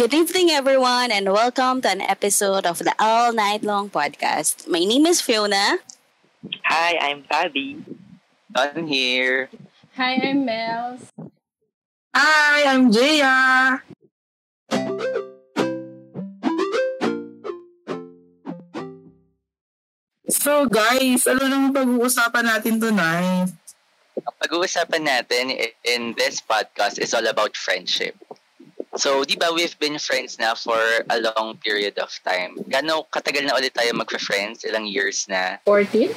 Good evening, everyone, and welcome to an episode of the All Night Long podcast. My name is Fiona. Hi, I'm Fabi. I'm here. Hi, I'm Mels. Hi, I'm Jaya. So guys, ano naman pag-uusapan natin tonight? Ang pag-uusapan natin in this podcast is all about friendship. So, di ba we've been friends na for a long period of time. Gano'ng katagal na ulit tayo magfa-friends? Ilang years na? 14?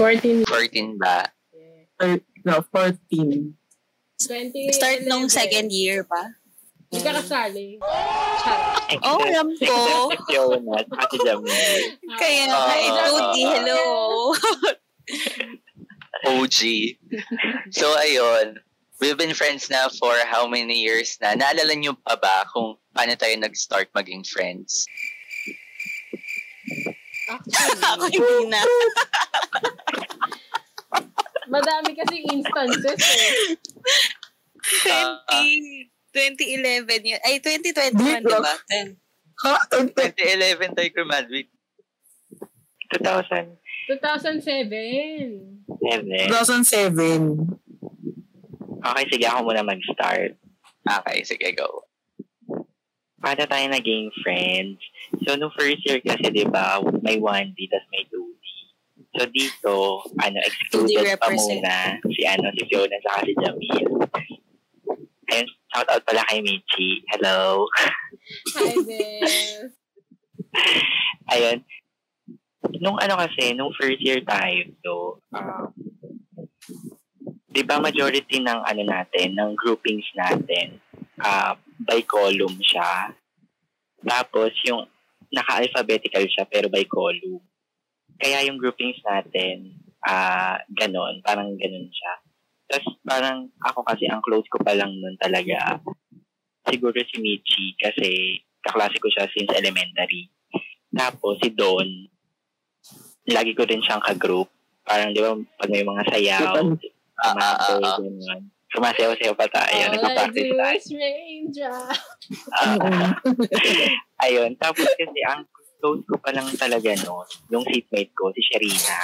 14. 14 ba? Or, no, 14. 20. Start nung second year pa. Hindi ka kasali. Oh, alam ko. Si Fiona, at si Jamil. Kaya nga, Ah. eh, Tuti, hello. OG. So, ayun. We've been friends na for how many years na? Naalala niyo pa ba kung paano tayo nag-start maging friends? Ako Actually, hindi na. madami kasing instances eh. 20, 2011 yun. Ay, 2021, di ba? Ha? 2011 tayo graduate. 2007. 2007. 2007. Okay, sige ako muna mag-start. Okay, sige, go. Paano tayo naging friends? So, nung first year kasi, di ba, may 1D, tas may 2D. So, dito, ano, 2D excluded pa muna si, ano, si Fiona sa si Jamil. Ayun, shout out pala kay Michi. Hello. Hi, Beth. Ayun. Nung ano kasi, nung first year tayo, so, um, di ba majority ng ano natin, ng groupings natin, ah by column siya. Tapos yung naka-alphabetical siya pero by column. Kaya yung groupings natin, ah ganon, parang ganon siya. Tapos parang ako kasi ang close ko pa lang nun talaga, siguro si Michi kasi kaklase ko siya since elementary. Tapos si Don, lagi ko rin siyang ka-group. Parang di ba, pag may mga sayaw, Ah, ah, ah, ah. ganun. Sumasayaw-sayaw pa tayo. All I Nagpa-practice do tayo. Ah, ayun. Tapos kasi ang close ko pa lang talaga no, yung seatmate ko, si Sharina.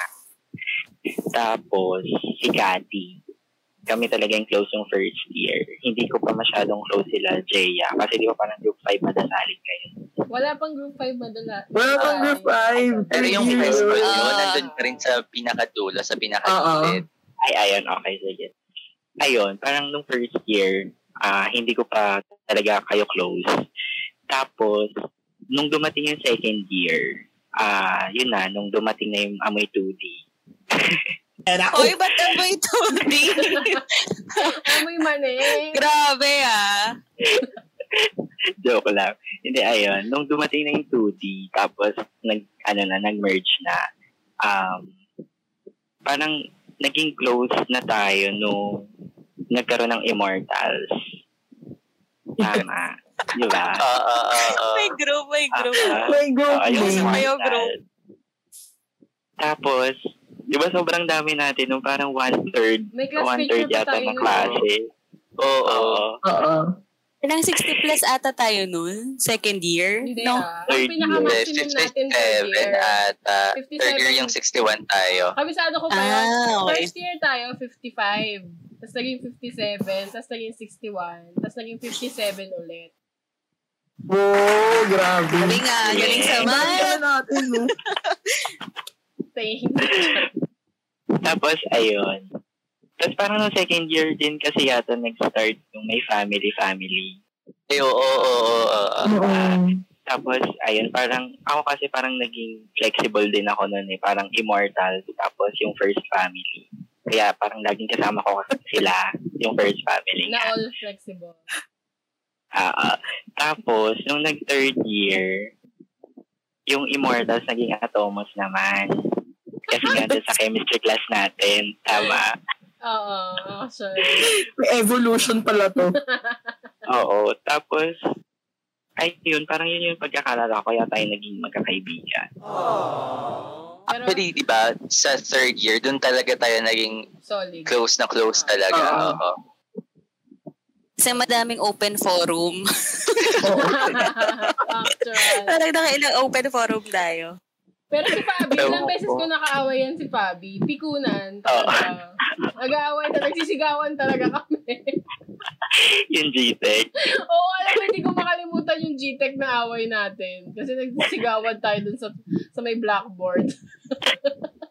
Tapos si Cathy. Kami talaga yung close yung first year. Hindi ko pa masyadong close sila, Jaya. Kasi di ba parang group 5 madasalin kayo. Wala pang group 5 madala. Wala pang group 5. Pero yung high school Ah. yun, nandun ka rin sa pinakadulo, sa pinakagilid. Ay, ayun, okay, sige. Ayun, parang nung first year, ah hindi ko pa talaga kayo close. Tapos, nung dumating yung second year, ah yun na, nung dumating na yung amoy 2D. Oy, ba't amoy Tuti? Amoy mani. Grabe ah. Joke lang. Hindi, ayun. Nung dumating na yung 2D, tapos nag, ano na, nag-merge na, um, parang naging close na tayo nung nagkaroon ng Immortals. Tama. Di ba? Ah, ah, ah. May group, may group. Ah, group yung Gusto ko name. yung Immortals. group. Tapos, di ba sobrang dami natin nung parang one-third, May class one-third yata nun. klase. Oo. Oo. Oo. Ilang 60 plus ata tayo nun? Second year? Hindi no? ah. Third Ang pinaka-maximum natin third 57 year. at uh, 57. third year yung 61 tayo. Kabisado ko pa yun. Ah, okay. First year tayo, 55. Tapos naging 57. Tapos naging 61. Tapos naging 57 ulit. Oh, grabe. Galing nga, galing sa math. natin, no? Tapos, ayun. Tapos parang nung second year din kasi yata nag-start yung may family-family. Eh, oo, oo, oo, oo. Oo. Tapos, ayun, parang, ako kasi parang naging flexible din ako nun eh. Parang immortal. Tapos yung first family. Kaya parang laging kasama ko sila, yung first family Na nga. all flexible. Ah, ah. tapos, nung nag-third year, yung immortals naging atomos naman. Kasi nga sa chemistry class natin. Tama. Oo, sure. May evolution pala to. Oo. Tapos, ay yun, parang yun yung pagkakalala ko, kaya tayo naging magkakaibigan. Pero, Actually, di ba, sa third year, dun talaga tayo naging solid. close na close talaga. Oo. Oo. Kasi madaming open forum. Actual. Parang nakailang open forum tayo. Pero si Fabi, ilang beses ko. nakaaway yan si Fabi. Pikunan talaga. Nag-aaway talaga, nagsisigawan talaga kami. Yung GTEC. Oo, alam mo, hindi ko makalimutan yung GTEC na away natin. Kasi nagsisigawan tayo dun sa, sa may blackboard.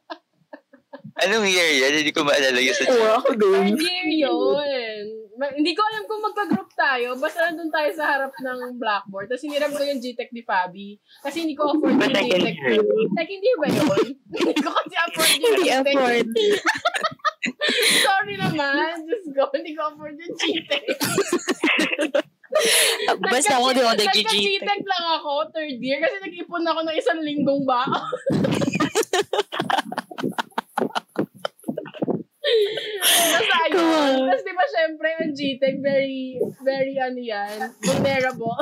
Anong year yan? Hindi ko maalala yung sa Oo, ako din. Third year yun. Ma- hindi ko alam kung magka-group tayo. Basta nandun tayo sa harap ng blackboard. Tapos hiniram ko yung GTEC ni Fabi. Kasi hindi ko afford yung second GTEC. year? Second year ba yun? hindi ko kasi afford yung Hindi GTEC. afford. Sorry naman. Diyos ko, hindi ko afford yung GTEC. Basta ako di ako nag-GG. Nagka-GTEC lang ako, third year. Kasi nag-ipon ako ng isang linggong ba. Basta ayun. Tapos di ba syempre ang GTEC very, very ano yan, vulnerable.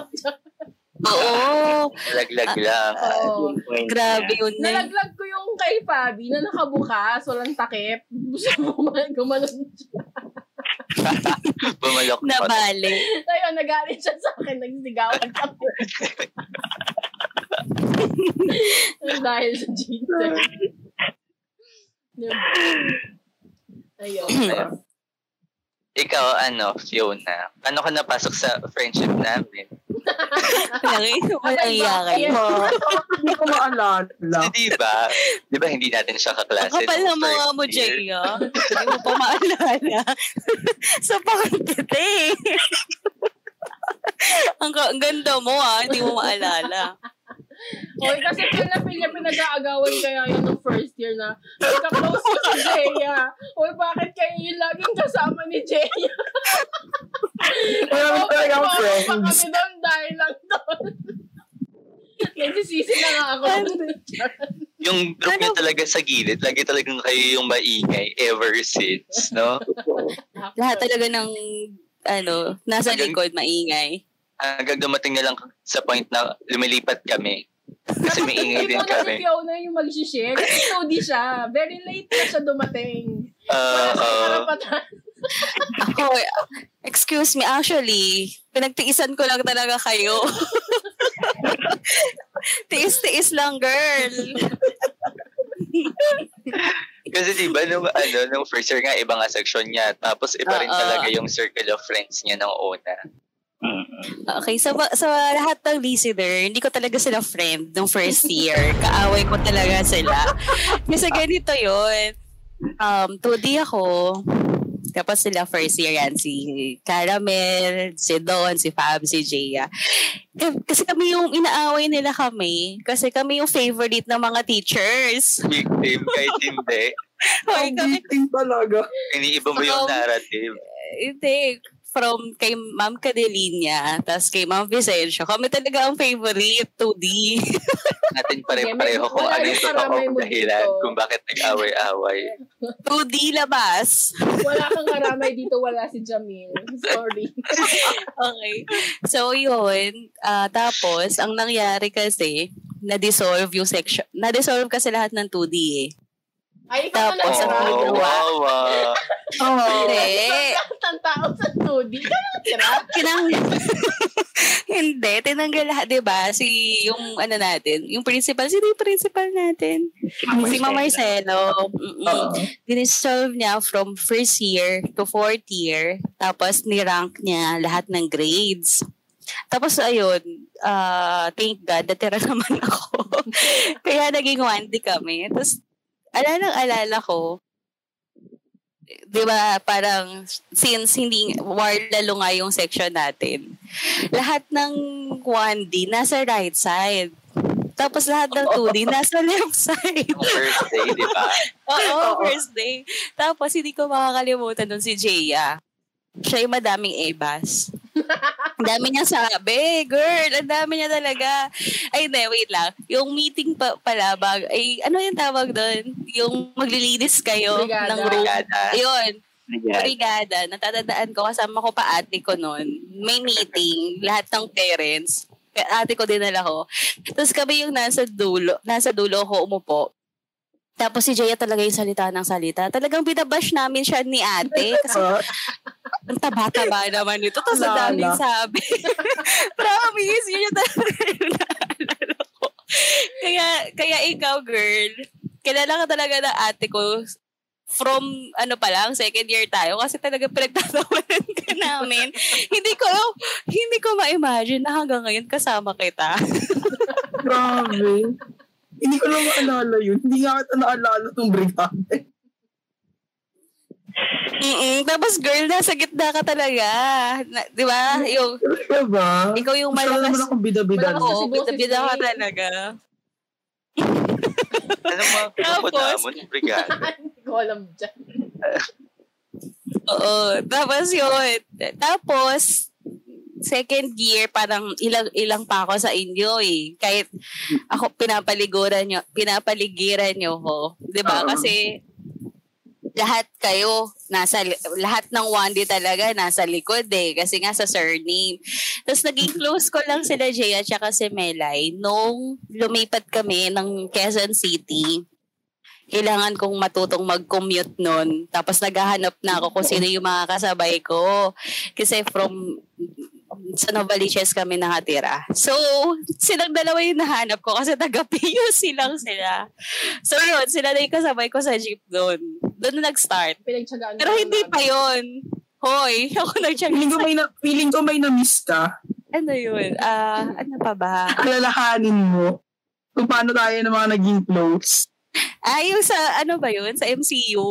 Oo. Laglag lang. Oo. Grabe yun na. Nalaglag ko yung kay Fabi na nakabukas, walang takip. Gusto mo man gumanon siya. Bumalok. Nabali. Ayun, nagalit siya sa akin, nagsigawan kami. Dahil sa GTEC. Ayun. Ikaw, ano, Fiona, paano ka napasok sa friendship namin? Lagi, walang iya kayo. Hindi ko maalala. Kasi di ba, di ba hindi natin siya kaklase? Ang kapal ng mga mo? Jay, ah. Hindi mo pa maalala. Sa pakitete eh. ang, ang ganda mo ah, hindi mo maalala. Oy, kasi feel na feel niya pinag-aagawan kaya yun nung first year na nagka-close ko si Jeya. Oy, bakit kayo yung laging kasama ni Jeya? Wala naman talaga ang Pa friends. kami doon dahil lang doon. Nagsisisi na nga ako. Yung group niya talaga sa gilid, lagi talagang kayo yung maingay ever since, no? Lahat talaga ng, ano, nasa likod, maingay. Hanggang dumating na lang sa point na lumilipat kami. Kasi may ingay din na si kami. Fiona yung mag-share. Kasi study siya. Very late na siya dumating. Uh, uh. Ako, excuse me, actually, pinagtiisan ko lang talaga kayo. Tiis-tiis lang, girl. kasi di ba nung, ano, nung first year nga, iba nga section niya. Tapos iba rin Oo. talaga yung circle of friends niya nung una. Mm. Okay, sa, sa lahat ng listener, hindi ko talaga sila friend nung first year. Kaaway ko talaga sila. Kasi ganito yun. Um, 2D ako. Tapos sila first year yan, si Caramel, si Don, si Fab, si Jaya. Eh, Kasi kami yung inaaway nila kami. Kasi kami yung favorite ng mga teachers. Victim, kahit hindi. Hoy, Ang kami, victim talaga. Iniiba mo yung Um, narrative. hindi, from kay Ma'am Cadelina, tapos kay Ma'am Vicencio, kami talaga ang favorite, 2D. Natin pare-pareho Medyo kung ano yung totoong dahilan kung bakit nag-away-away. 2D labas. Wala kang karamay dito. Wala si Jamil. Sorry. Okay. So, yun. ah tapos, ang nangyari kasi, na-dissolve yung section. Na-dissolve kasi lahat ng 2D eh. Ay, ikaw na Tapos, Oo, ang wow. Oo. Hindi. Lahat ng tao sa 2D. Ikaw na natira. Tinang... Hindi. Tinanggal lahat, di ba? Si, yung ano natin, yung principal, sino yung principal natin? Si Ma'am Marcelo. Dinisolve niya from first year to fourth year. Tapos, nirank niya lahat ng grades. Tapos, ayun, ah thank God, natira naman ako. Kaya naging 1D kami. Tapos, alalang alala ko, di ba, parang, since hindi, war lalo nga yung section natin, lahat ng 1D nasa right side. Tapos lahat ng 2D nasa left side. First day, di ba? Oo, first day. Tapos, hindi ko makakalimutan nun si Jaya. Siya yung madaming ebas. Ang dami niya sabi, girl, ang dami niya talaga. Ay, hindi, wait lang. Yung meeting pa, pala, bag, ay, ano yung tawag doon? Yung maglilinis kayo Brigada. ng room. Brigada. Ayun, Ayan. brigada. Natatandaan ko, kasama ko pa ate ko noon. May meeting, lahat ng parents. Ate ko dinala ko. Tapos kami yung nasa dulo, nasa dulo ko umupo. Tapos si Jaya talaga yung salita ng salita. Talagang binabash namin siya ni ate. Kasi ang taba-taba naman ito. Tapos ang daming sabi. Promise, yun yung talaga yung naalala ko. Kaya, kaya ikaw, girl, kilala ka talaga ng ate ko from ano pa lang, second year tayo kasi talaga pinagtatawanan ka namin. hindi ko, hindi ko ma-imagine na hanggang ngayon kasama kita. Grabe. Hindi ko lang maalala yun. Hindi nga kita naalala ng brigade. Mm-mm. Tapos girl, nasa gitna ka talaga. Na, di ba? Yung, Talaga ba? ikaw yung Masyado naman malakas. akong bida-bida. Malakas Boses bida-bida ka Jay. talaga. Ano mga Tapos- pinapuna mo, brigada? Hindi ko alam dyan. Oo. Tapos yun. Tapos, second year, parang ilang ilang pa ako sa inyo eh. Kahit ako pinapaliguran nyo, pinapaligiran nyo ko. 'Di ba? Oo. Kasi lahat kayo nasa lahat ng 1D talaga nasa likod eh kasi nga sa surname. Tapos naging close ko lang sila Jay at saka si Melay nung lumipat kami ng Quezon City. Kailangan kong matutong mag-commute nun. Tapos naghahanap na ako kung sino yung mga kasabay ko. Kasi from sa Novaliches kami nakatira. So, silang dalawa yung nahanap ko kasi taga-PUC lang sila. So, yun, sila na yung kasabay ko sa jeep doon. Doon na nag-start. Pero hindi pa yun. Hoy, ako nag-check. Feeling ko may na, feeling ko may na-miss ka. Ano yun? Ah, ano pa ba? Alalahanin mo kung paano tayo ng mga naging close. Ah, yung sa, ano ba yun? Sa MCU?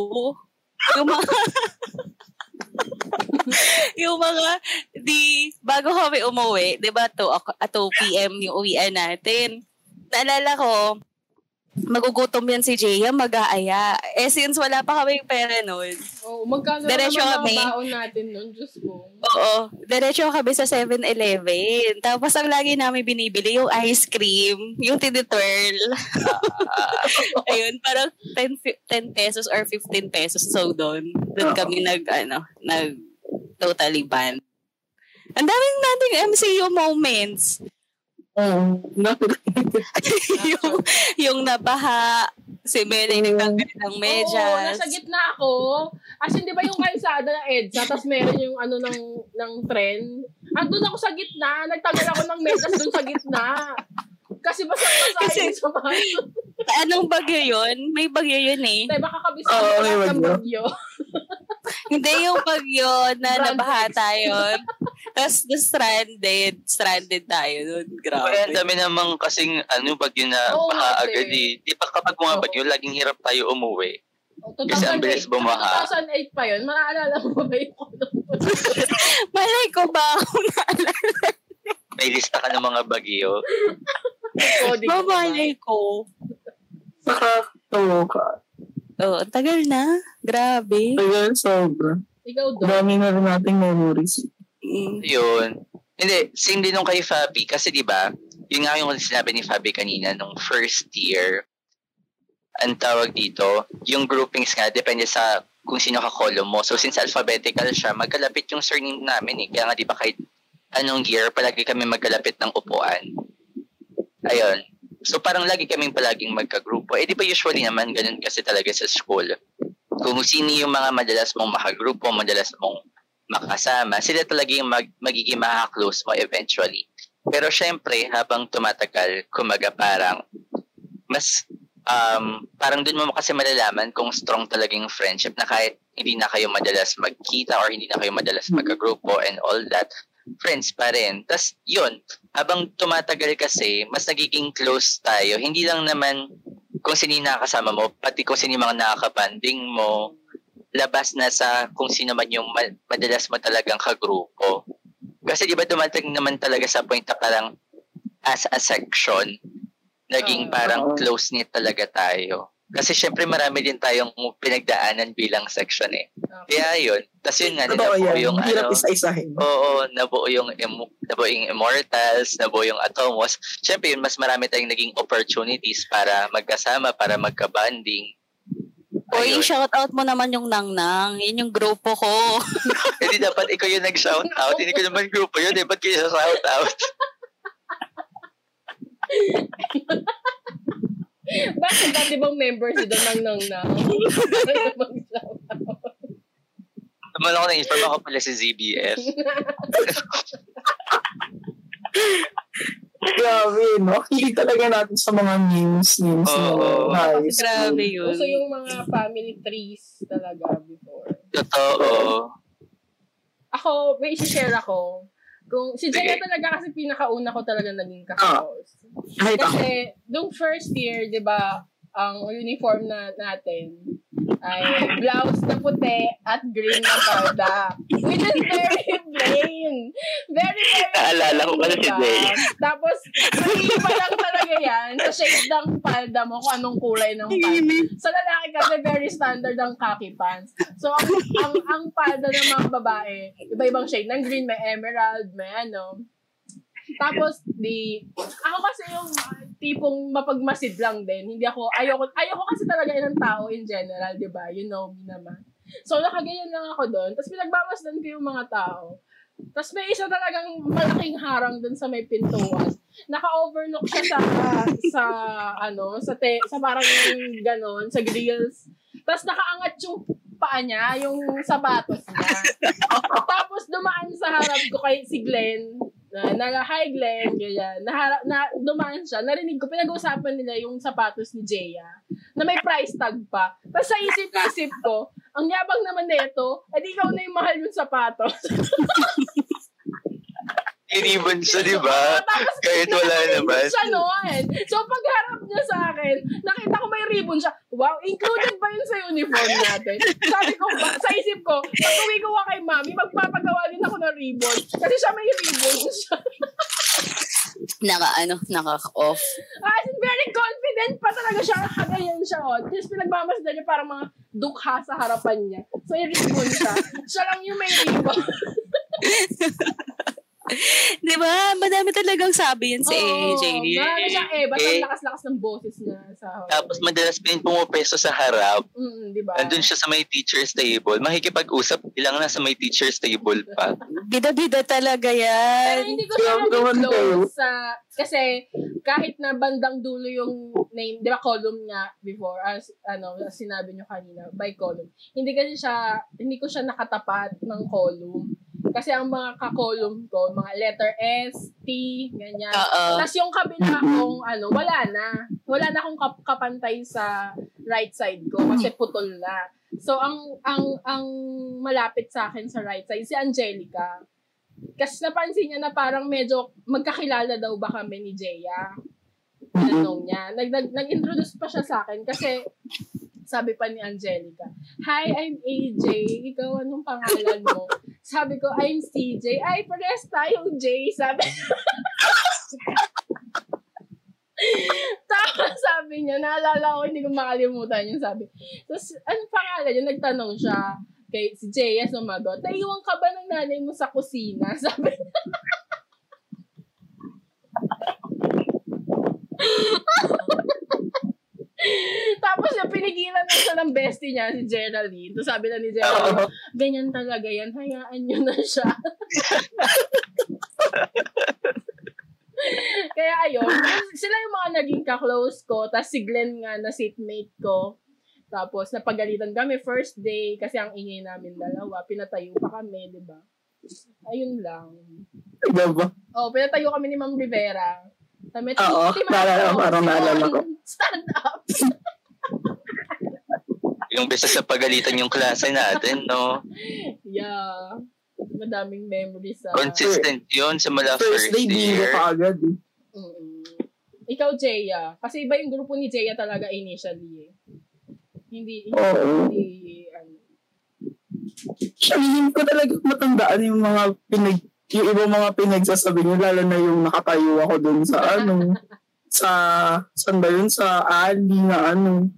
Yung mga... yung mga, di, bago kami umuwi, di ba, 2, 2 p.m. yung uwian natin. Naalala ko, magugutom yan si Jaya, mag-aaya. Eh, since wala pa kaming pera nun, Oo, magkano Diretso naman kami. baon natin nun, Diyos ko. Oo. Diretso kami sa 7-Eleven. Tapos ang lagi namin binibili yung ice cream, yung tinitwirl. Ayun, parang 10, fi- 10 pesos or 15 pesos. So doon, doon Oo. kami nag, ano, nag totally ban. Ang daming nating MCU moments. Oo. yung, yung nabaha, si Melay nagtanggal ng medyas. Oo, nasa gitna ako. As in, di ba yung kalsada ng EDSA, tapos meron yung ano ng, ng tren. Andun ako sa gitna, nagtagal ako ng medyas dun sa gitna. Kasi basta-basa Kasi- yun sa mga... Anong bagyo yun? May bagyo yun eh. Tayo baka kabisa Oo, mo may bagyo. Hindi yung bagyo na Brand nabaha tayo. Tapos na stranded. Stranded tayo nun. Grabe. dami namang kasing ano, bagyo na Oo, baha agad eh. Di ba kapag mga Oo. bagyo, laging hirap tayo umuwi. O, Kasi ang bilis bumaha. 2008 pa yun. Maaalala mo ba yung Malay ko ba akong naalala? May lista ka ng mga bagyo. Mamalay ko. Nakakatawa ka. Oh, ang tagal na. Grabe. Kaya sobra. Ikaw doon. Dami na rin nating memories. Mm. Yun. Hindi, same din nung kay Fabi. Kasi di ba yun nga yung sinabi ni Fabi kanina, nung first year, ang tawag dito, yung groupings nga, depende sa kung sino ka column mo. So, since alphabetical siya, magkalapit yung surname namin eh. Kaya nga, di ba, kahit anong year, palagi kami magkalapit ng upuan. Ayun. So, parang lagi kaming palaging magkagrupo. Eh, di ba usually naman, ganun kasi talaga sa school. Kung sino yung mga madalas mong makagrupo, madalas mong makasama, sila talaga yung mag, magiging makaka-close mo eventually. Pero syempre, habang tumatagal, kumaga parang mas um, parang dun mo kasi malalaman kung strong talaga yung friendship na kahit hindi na kayo madalas magkita or hindi na kayo madalas magkagrupo and all that, friends pa rin. Tapos yun, habang tumatagal kasi, mas nagiging close tayo. Hindi lang naman kung sino yung nakakasama mo, pati kung sino yung mga nakakabanding mo, labas na sa kung sino man yung ma- madalas mo talagang kagrupo. Kasi di ba dumating naman talaga sa point na parang as a section, naging parang Oo. close-knit talaga tayo. Kasi syempre marami din tayong pinagdaanan bilang section eh. Kaya yun. Tapos yun nga, Totoo nabuo yan. yung Hirap ano, isa-isahin. Oo, nabuo yung, emo- nabuo yung Immortals, nabuo yung Atomos. Siyempre yun, mas marami tayong naging opportunities para magkasama, para magka-banding. Uy, Ayun. shout out mo naman yung Nangnang. Yun yung grupo ko. Hindi dapat ikaw yung nag-shout out. Hindi ko naman grupo yun. Eh, ba't kayo shout out? Bakit dati bang member si Don Nang Nang na? Naman ako na-inform ako pala si ZBF. Grabe, no? Hilig talaga natin sa mga memes, memes Oo. high school. Grabe yun. Uso yung mga family trees talaga before. Totoo. Ako, may isi-share ako. Kung, si Sige. talaga kasi pinakauna ko talaga naging. Kahit ako. Kasi, nung first year, di ba, ang uniform na natin ay blouse na puti at green na palda. Which is very plain. Very, very Naalala ko pala si? Jay. Tapos, iba lang talaga yan sa shade ng palda mo kung anong kulay ng palda. Sa lalaki kasi very standard ang khaki pants. So, ang, ang, ang palda ng mga babae, iba-ibang shade ng green, may emerald, may ano. Tapos, di, ako kasi yung uh, tipong mapagmasid lang din. Hindi ako, ayoko, ayoko kasi talaga ng tao in general, di ba? You know me naman. So, nakaganyan lang ako doon. Tapos, pinagmamasdan ko yung mga tao. Tapos, may isa talagang malaking harang doon sa may pintuan. Naka-overlook siya sa, sa, ano, sa, te, sa parang yung ganon, sa grills. Tapos, nakaangat yung paa niya, yung sapatos niya. Tapos, dumaan sa harap ko kay si Glenn, na, na hi Glenn, ganyan. Na, na, dumaan siya, narinig ko, pinag-uusapan nila yung sapatos ni Jeya, na may price tag pa. Tapos sa isip-isip ko, ang yabang naman nito, edi ikaw na yung mahal yung sapatos. Inibon siya, di ba? Kahit wala naman. siya noon. So, pagharap niya sa akin, nakita ko may ribbon siya. Wow, included ba yun sa uniform natin? Sabi ko, ba, sa isip ko, pag uwi ko ka kay mami, magpapagawa din ako ng ribbon. Kasi siya may ribbon siya. Naka, ano, naka-off. As in, very confident pa talaga siya. Kagayan siya, oh. Tapos pinagmamasdan niya parang mga dukha sa harapan niya. So, may ribbon siya. Siya lang yung may ribbon. Di ba? Madami talagang sabi yun sa AJ. Marami siyang eh, ba't Eh. ang lakas-lakas ng boses niya sa Tapos madalas pa yun pumupesto sa harap. Mm, di ba? Andun siya sa may teacher's table. Makikipag-usap, ilang nasa may teacher's table pa. Bida-bida talaga Pero yan. hindi ko siya Grabe naman naging kayo. close sa... Kasi kahit na bandang dulo yung name, di ba column nga before, as ano, as sinabi nyo kanina, by column. Hindi kasi siya, hindi ko siya nakatapat ng column. Kasi ang mga ka-column ko, mga letter S, T, ganyan. Oo. Tapos yung kabila kong, ano, wala na. Wala na akong kap- kapantay sa right side ko kasi putol na. So, ang, ang, ang malapit sa akin sa right side, si Angelica. Kasi napansin niya na parang medyo magkakilala daw ba kami ni Jeya. Tanong niya. Nag, nag, nag-introduce pa siya sa akin kasi sabi pa ni Angelica, Hi, I'm AJ. Ikaw, anong pangalan mo? Sabi ko, I'm CJ. Ay, pares tayong J. Sabi Tapos sabi niya, naalala ko, hindi ko makalimutan yung sabi. Tapos, anong pangalan niya? Nagtanong siya kay si Jaya sumagot, naiwan ka ba ng nanay mo sa kusina? Sabi niya. Tapos yung pinigilan na siya ng bestie niya, si Geraldine. Tapos sabi na ni Geraldine, ganyan talaga yan, hayaan niyo na siya. Kaya ayun, sila yung mga naging ka-close ko. Tapos si Glenn nga na seatmate ko. Tapos napagalitan kami first day kasi ang ingay namin dalawa. Pinatayo pa kami, di ba? Ayun lang. Diba? Oh, pinatayo kami ni Ma'am Rivera. Sabi, Oo, ko, parang naalala ko. Stand up. Yung bisa sa pagalitan yung klase natin, no? Yeah. Madaming memories sa... Consistent yun sa mula First first day, bingo year. ka agad. Eh. Mm-mm. Ikaw, Jeya. Kasi iba yung grupo ni Jeya talaga initially eh. Hindi, hindi, Oo. hindi, ano. Siya, hindi ko talaga matandaan yung mga pinag yung ibang mga pinagsasabi niyo, lalo na yung nakatayo ako dun sa ano, sa, saan ba yun? Sa alley na ano,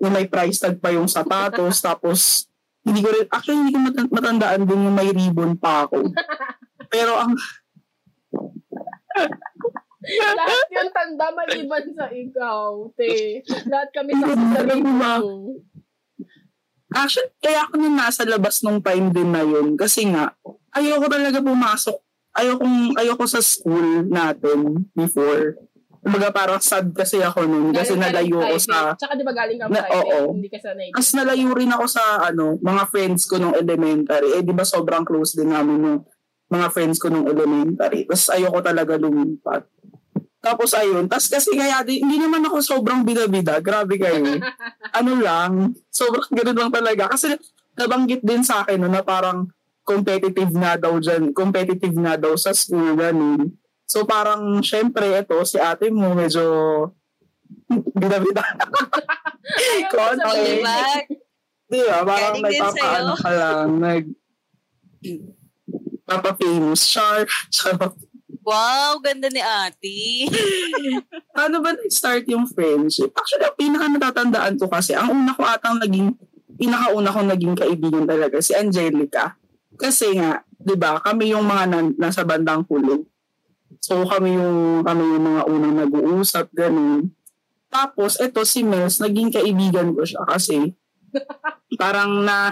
na may price tag pa yung sapatos, tapos, hindi ko rin, actually, hindi ko matan- matandaan din yung may ribbon pa ako. Pero ang, Lahat yung tanda maliban sa ikaw, te. Lahat kami sa mo. actually, kaya ako nung nasa labas nung time din na yun, kasi nga, ayoko talaga pumasok, ayoko, ayoko sa school natin before. Kumbaga parang sad kasi ako nun kasi Galing nalayo ng ko private. sa Tsaka di ba galing ka Na- private, oo. hindi ka sanay. Tapos nalayo rin ako sa ano, mga friends ko nung elementary. Eh, di ba sobrang close din namin yung mga friends ko nung elementary. Tapos ayoko talaga lumipat. Tapos ayun, tapos kasi kaya di, hindi naman ako sobrang bida-bida. Grabe kayo. ano lang, sobrang ganun lang talaga. Kasi nabanggit din sa akin no, na parang competitive na daw dyan. Competitive na daw sa school, ganun. So parang, syempre, ito, si ate mo medyo ko Konti. Di ba? Parang nagpapaano ka lang. Nag, papa-famous. Char. Charot. Wow, ganda ni ate. Paano ba nag-start yung friendship? Actually, ang pinaka natatandaan ko kasi, ang una ko atang naging, pinakauna ko naging kaibigan talaga, si Angelica. Kasi nga, di ba, kami yung mga nan, nasa bandang huli. So, kami yung, kami yung mga unang nag-uusap, ganun. Tapos, eto si Mels, naging kaibigan ko siya kasi parang na,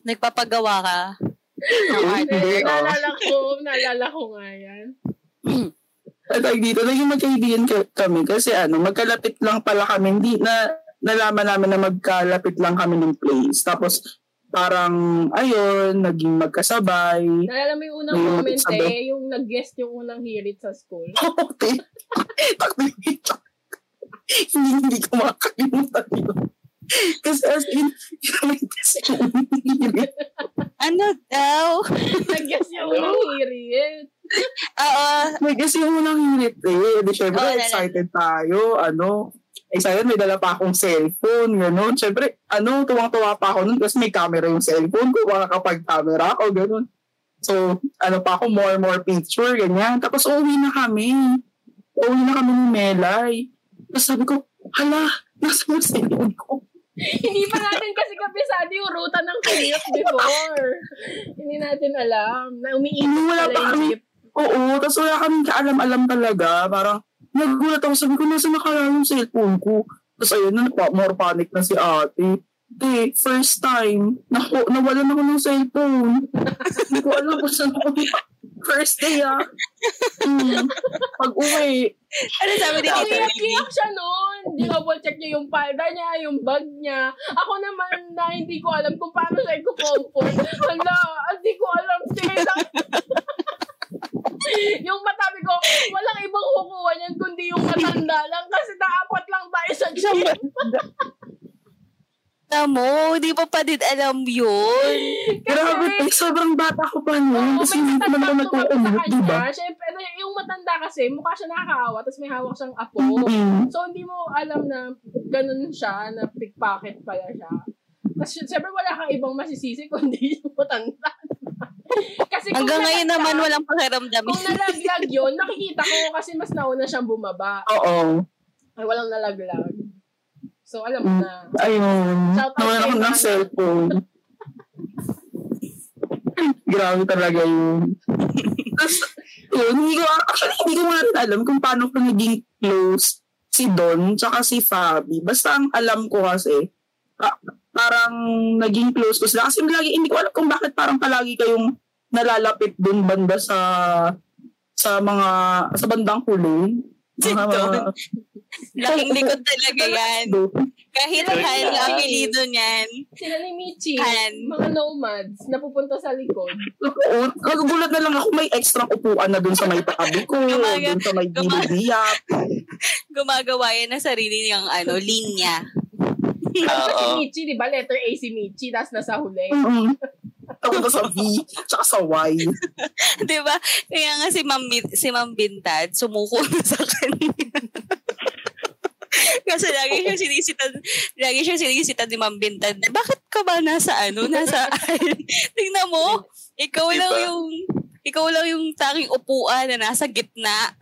Nagpapagawa ka. Hindi, oh. Naalala ko, naalala ko nga yan. at dito, naging magkaibigan ka- kami kasi ano, magkalapit lang pala kami. Hindi na, nalaman namin na magkalapit lang kami ng place. Tapos, parang, ayun, naging magkasabay. Naalala mo yung unang moment eh, yung nag-guest yung unang hirit sa school. Okay. hindi, hindi ko makakalimutan yun. Kasi as in, Ano daw? nag-guest yung unang hirit. Oo. kasi yung unang hirit eh. Di syempre, Oo, nalala. excited tayo. Ano, excited, may dala pa akong cellphone, gano'n. Syempre, ano, tuwang-tuwa pa ako nun kasi may camera yung cellphone ko, makakapag-camera ako, gano'n. So, ano pa ako, more more picture, ganyan. Tapos, uwi na kami. Uwi na kami ni Melay. Tapos sabi ko, hala, nasa yung cellphone ko. Hindi pa natin kasi kabisado yung ruta ng hirit before. Hindi natin alam. Na umiinit pala pa yung kami. jeep. Oo, tapos wala kaming kaalam-alam talaga. Parang, nagulat ako, sabi ko, nasa nakala yung cellphone ko. Tapos ayun, na, pa- more panic na si ate. Eh, first time, naku, nawalan ako ng cellphone. Hindi ko alam kung saan ako. First day ah. Hmm. Pag uwi, Ano sabi ni Tita iyak-iyak siya noon. Dinouble check niya yung palda niya, yung bag niya. Ako naman na hindi ko alam kung paano siya i-comfort. Hala, hindi ko alam. Tila. yung matabi ko, walang ibang kukuha niyan kundi yung matanda lang kasi naapat lang tayo sa jeep. Tamo, di pa pa din alam yun. grabe, eh, sobrang bata ko pa Oo, nun. Kasi may hindi naman natatakot sa nagkukumot, di ba? Siyempre, ano, yung matanda kasi, mukha siya nakakaawa, tapos may hawak siyang apo. Mm. So, hindi mo alam na ganun siya, na pickpocket pala siya. Tapos, siyempre, wala kang ibang masisisi kundi yung matanda. Kasi Hanggang ngayon naman walang pakiramdam. Kung nalaglag yun, nakikita ko kasi mas nauna siyang bumaba. Oo. Ay, walang nalaglag. So, alam mo na. Ayun. Nawalan ako ng cellphone. Grabe talaga yun. Tapos, yun, hindi ko, actually, hindi ko nga alam kung paano ko naging close si Don tsaka si Fabi. Basta ang alam ko kasi, pa- parang naging close ko sila. Kasi lagi, hindi ko alam kung bakit parang palagi kayong nalalapit dun banda sa sa mga sa bandang. Si Mga-. Laking likod talaga yan. Kahit Han ang apelido niyan. Sila ni Michi, Han. mga nomads, na pupunta sa likod. Oo, nagugulat na lang ako may extra upuan na dun sa may tabi ko, Gumaga- dun sa may bilibiyap. Gumagawa yan ng sarili niyang ano, linya. Kasi si Oo. Michi, di ba? Letter A si Michi, tapos nasa huli. Mm. Tapos sa V, tsaka sa Y. Di ba? Kaya nga si Ma'am, si Ma'am Bintad, sumuko na sa kanya. Kasi lagi siya sinisitan, lagi siya sinisitan ni Ma'am Bintad. Bakit ka ba nasa ano, nasa Tingnan mo, ikaw Diba? lang yung ikaw lang yung tanging upuan na nasa gitna.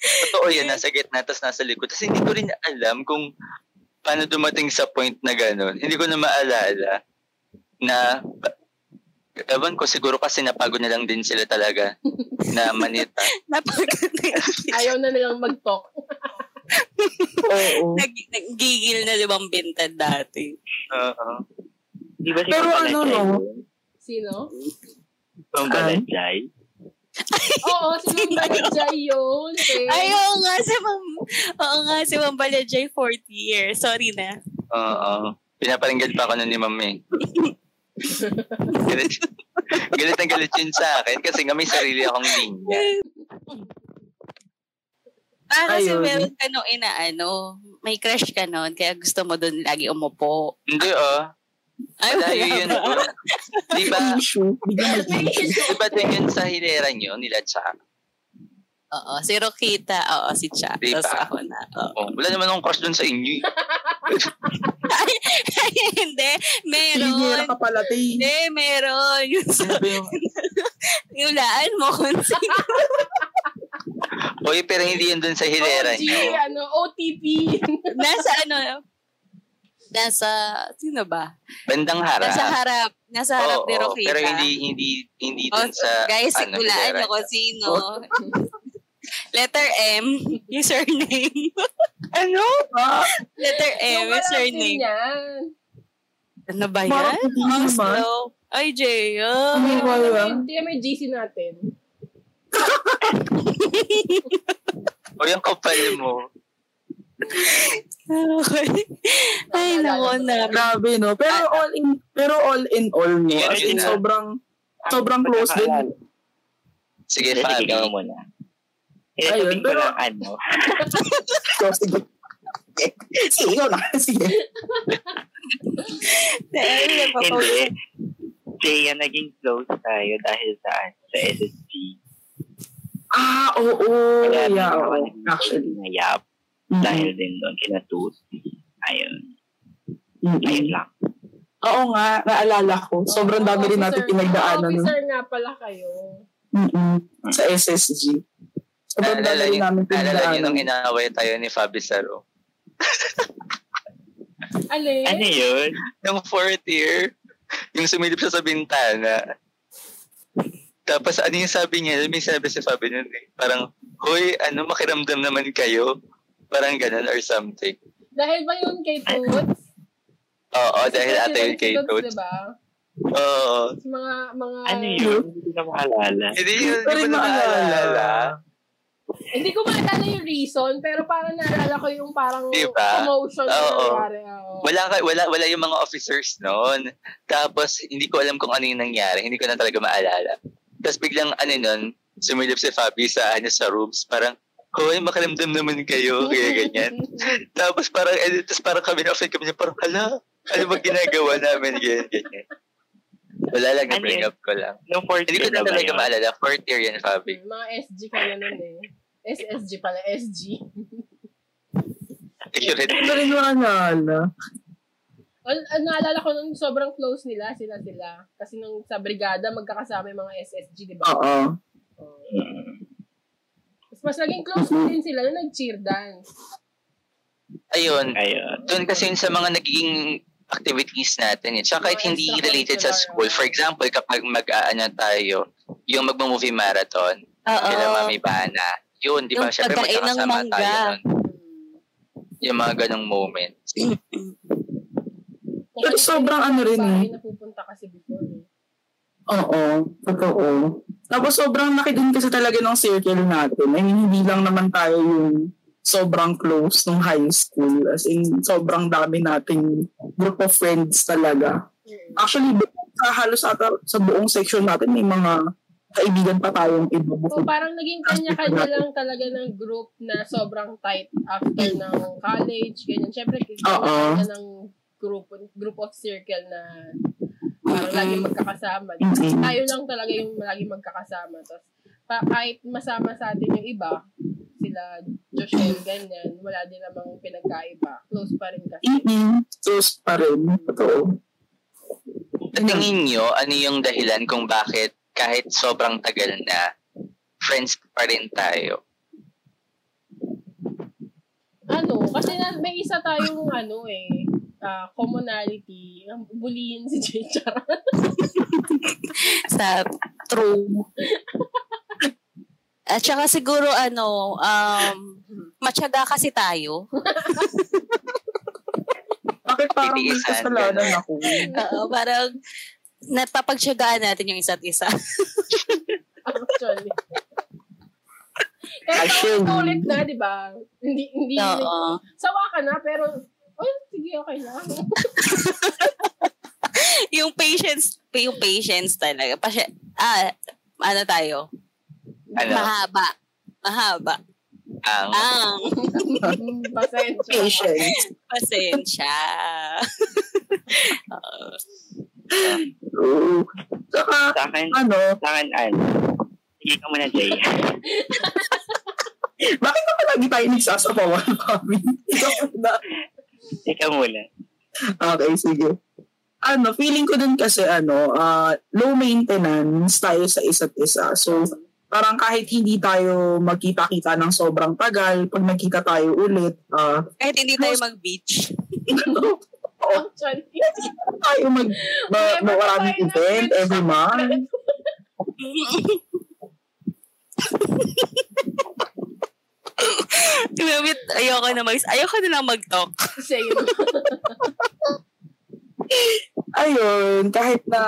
Totoo yan, nasa gitna, tapos nasa likod. Tapos hindi ko rin alam kung paano dumating sa point na gano'n. Hindi ko na maalala na Ewan ko, siguro kasi napagod na lang din sila talaga na manita. Napaganda yun. Ayaw na nilang mag-talk. Oo. Nag, naggigil na limang bintad dati. Oo. Di ba si Pero ano, no? Sino? Ma'am Balajay? Oo, si Ma'am Balajay yun. Eh. Ay, oo nga, si Ma'am, oo nga, si Ma'am Balajay, fourth year. Sorry na. Oo. Pinaparinggan pa ako nun ni Ma'am eh. galit, galit na galit yun sa akin kasi nga may sarili akong linya. Ah, kasi meron ka nung inaano, may crush ka nun, kaya gusto mo doon lagi umupo. Hindi oh. Ay, Malayo wala yun. Di ba, di ba din yun sa hilera nyo nila Cha? Oo, si Rokita, oo, si Cha. Di Tapos ako na, oo. Oh, wala naman akong crush dun sa inyo. eh. Hindi, Hinihira meron. ka pala, te. Hindi, meron. Yung sa, yulaan mo kung sino. Oy, pero hindi yun dun sa hilera OG, nyo. ano, OTP. Nasa ano, nasa, sino ba? Bandang harap. Nasa harap. Nasa harap Oo, ni oo, Rokita. Pero hindi, hindi, hindi Oh, dun sa... guys, ano, hilera nyo kung sino. Letter M, yung surname. Ano? Letter M, Yung surname. Ano ba yan? hindi naman. Maslow. Ay, Jaya. Hindi ko alam. Hindi may GC natin. O yung kapal mo. Okay. Ay, nako na. Grabe, no? Pero all in, pero all in all, no? As in, na. sobrang, sobrang close din. Sige, Sige, Fabi. ikaw muna. Ayun, pero- ano. So, sige. Sige, ikaw na. Sige. Hindi. Jaya, naging close tayo dahil saan? Sa SSG. Ah, oo. Oh, Kaya din yeah, naging Actually. Mhm. dahil din doon kina Tusi. Ayun. Mhm. Ayun lang. Oo nga, naalala ko. Sobrang dami rin natin Officer- pinagdaanan. nun. Officer nga pala kayo. Mm-mm. Sa SSG. Sobrang dami Naalala rin namin naalala niyo nung pinagdaanan. inaway tayo ni Fabi Saro. Alin? Ano yun? Nung fourth year, yung sumilip siya sa bintana. Tapos ano yung sabi niya? May sabi si Fabi nun eh. Parang, Hoy, ano, makiramdam naman kayo? Parang ganun or something. Dahil ba yun kay Toots? Oo, dahil ata yun kay Toots. Diba? Oo. Sa mga, mga... Ano yun? Hindi na maalala. Hindi yun, hindi ko na maalala. Hindi ko maalala yung reason, pero parang naalala ko yung parang Diba? commotion na Oo. nangyari. Wala, wala, wala yung mga officers noon. Tapos, hindi ko alam kung ano yung nangyari. Hindi ko na talaga maalala. Tapos biglang, ano nun, sumilip si Fabi sa, ano, sa rooms. Parang, Hoy, makaramdam naman kayo. Kaya ganyan. Tapos parang, eh, tapos parang kami na kami niya, parang, hala, ano ba ginagawa namin? Ganyan, ganyan. Wala lang, Ano na-bring yun? up ko lang. Nung fourth Hindi ko na na talaga yun? maalala. Fourth year yan, Fabi. mga SG kayo nun eh. SSG pala, SG. Hindi ko rin maalala. Al- al- naalala ko nung sobrang close nila, sila sila. Kasi nung sa brigada, magkakasama yung mga SSG, di ba? Oo. Oo. Mas, naging close din sila nung nag-cheer dance. Ayun. Ayun. Doon kasi yun sa mga nagiging activities natin. Eh. Tsaka kahit Mga hindi related sa school. oo. For example, kapag mag-aano tayo, yung mag-movie marathon, Oo. kila Mami Bana, yun, di ba? Yung Siyempre pagkain ng magkakasama mangga. tayo nun. Yung mga ganong moments. Kung Pero sobrang ano rin bahay eh. na pupunta kasi before eh. Oo. Totoo. Tapos sobrang laki din kasi talaga ng circle natin. I mean, hindi lang naman tayo yung sobrang close nung high school. As in, sobrang dami nating group of friends talaga. Actually, sa halos ata sa buong section natin, may mga kaibigan pa tayong iba O bukod. parang naging kanya-kanya lang talaga ng group na sobrang tight after ng college, ganyan. Siyempre, kanya-kanya ng group group of circle na parang lagi magkakasama. Mm-mm. Tayo lang talaga yung lagi magkakasama. Tapos, pa, kahit masama sa atin yung iba, sila Joshel, ganyan, wala din namang pinagkaiba. Close pa rin kasi. Mm-mm. Sus pa rin. Totoo. Sa tingin nyo, ano yung dahilan kung bakit kahit sobrang tagal na, friends pa rin tayo? Ano, kasi na, may isa tayong ano eh, ah, commonality. Bulihin si Jay sa true. At saka siguro ano, um, matyaga kasi tayo. Bakit parang may kasalanan ako? Oo, parang napapagtyagaan natin yung isa't isa. Actually. Passion. Pero ulit na, di ba? Hindi, hindi, Oo. sawa ka na, pero, oh, sige, okay na. yung patience, yung patience talaga. Pasya, ah, ano tayo? Ano? Mahaba. Mahaba. Ang Ang Hmm, Pasensya. Patience. pasensya. Oo. Saka, Sa akin, ano, sa akin, ano, sige ka muna, Jay. bakit naman lagi tayo nagsasapawan, Bobby? Ikaw na. Ikaw muna. Okay, sige. Ano, feeling ko din kasi ano, ah, low maintenance tayo sa isa't isa. So, parang kahit hindi tayo magkita-kita ng sobrang tagal, pag nagkita tayo ulit, ah, Kahit hindi tayo mag-beach. Actually. tayo mag, ma, Never maraming event every month. Tumamit, ayoko na mag, ayoko na lang mag-talk. Same. Ayun, kahit na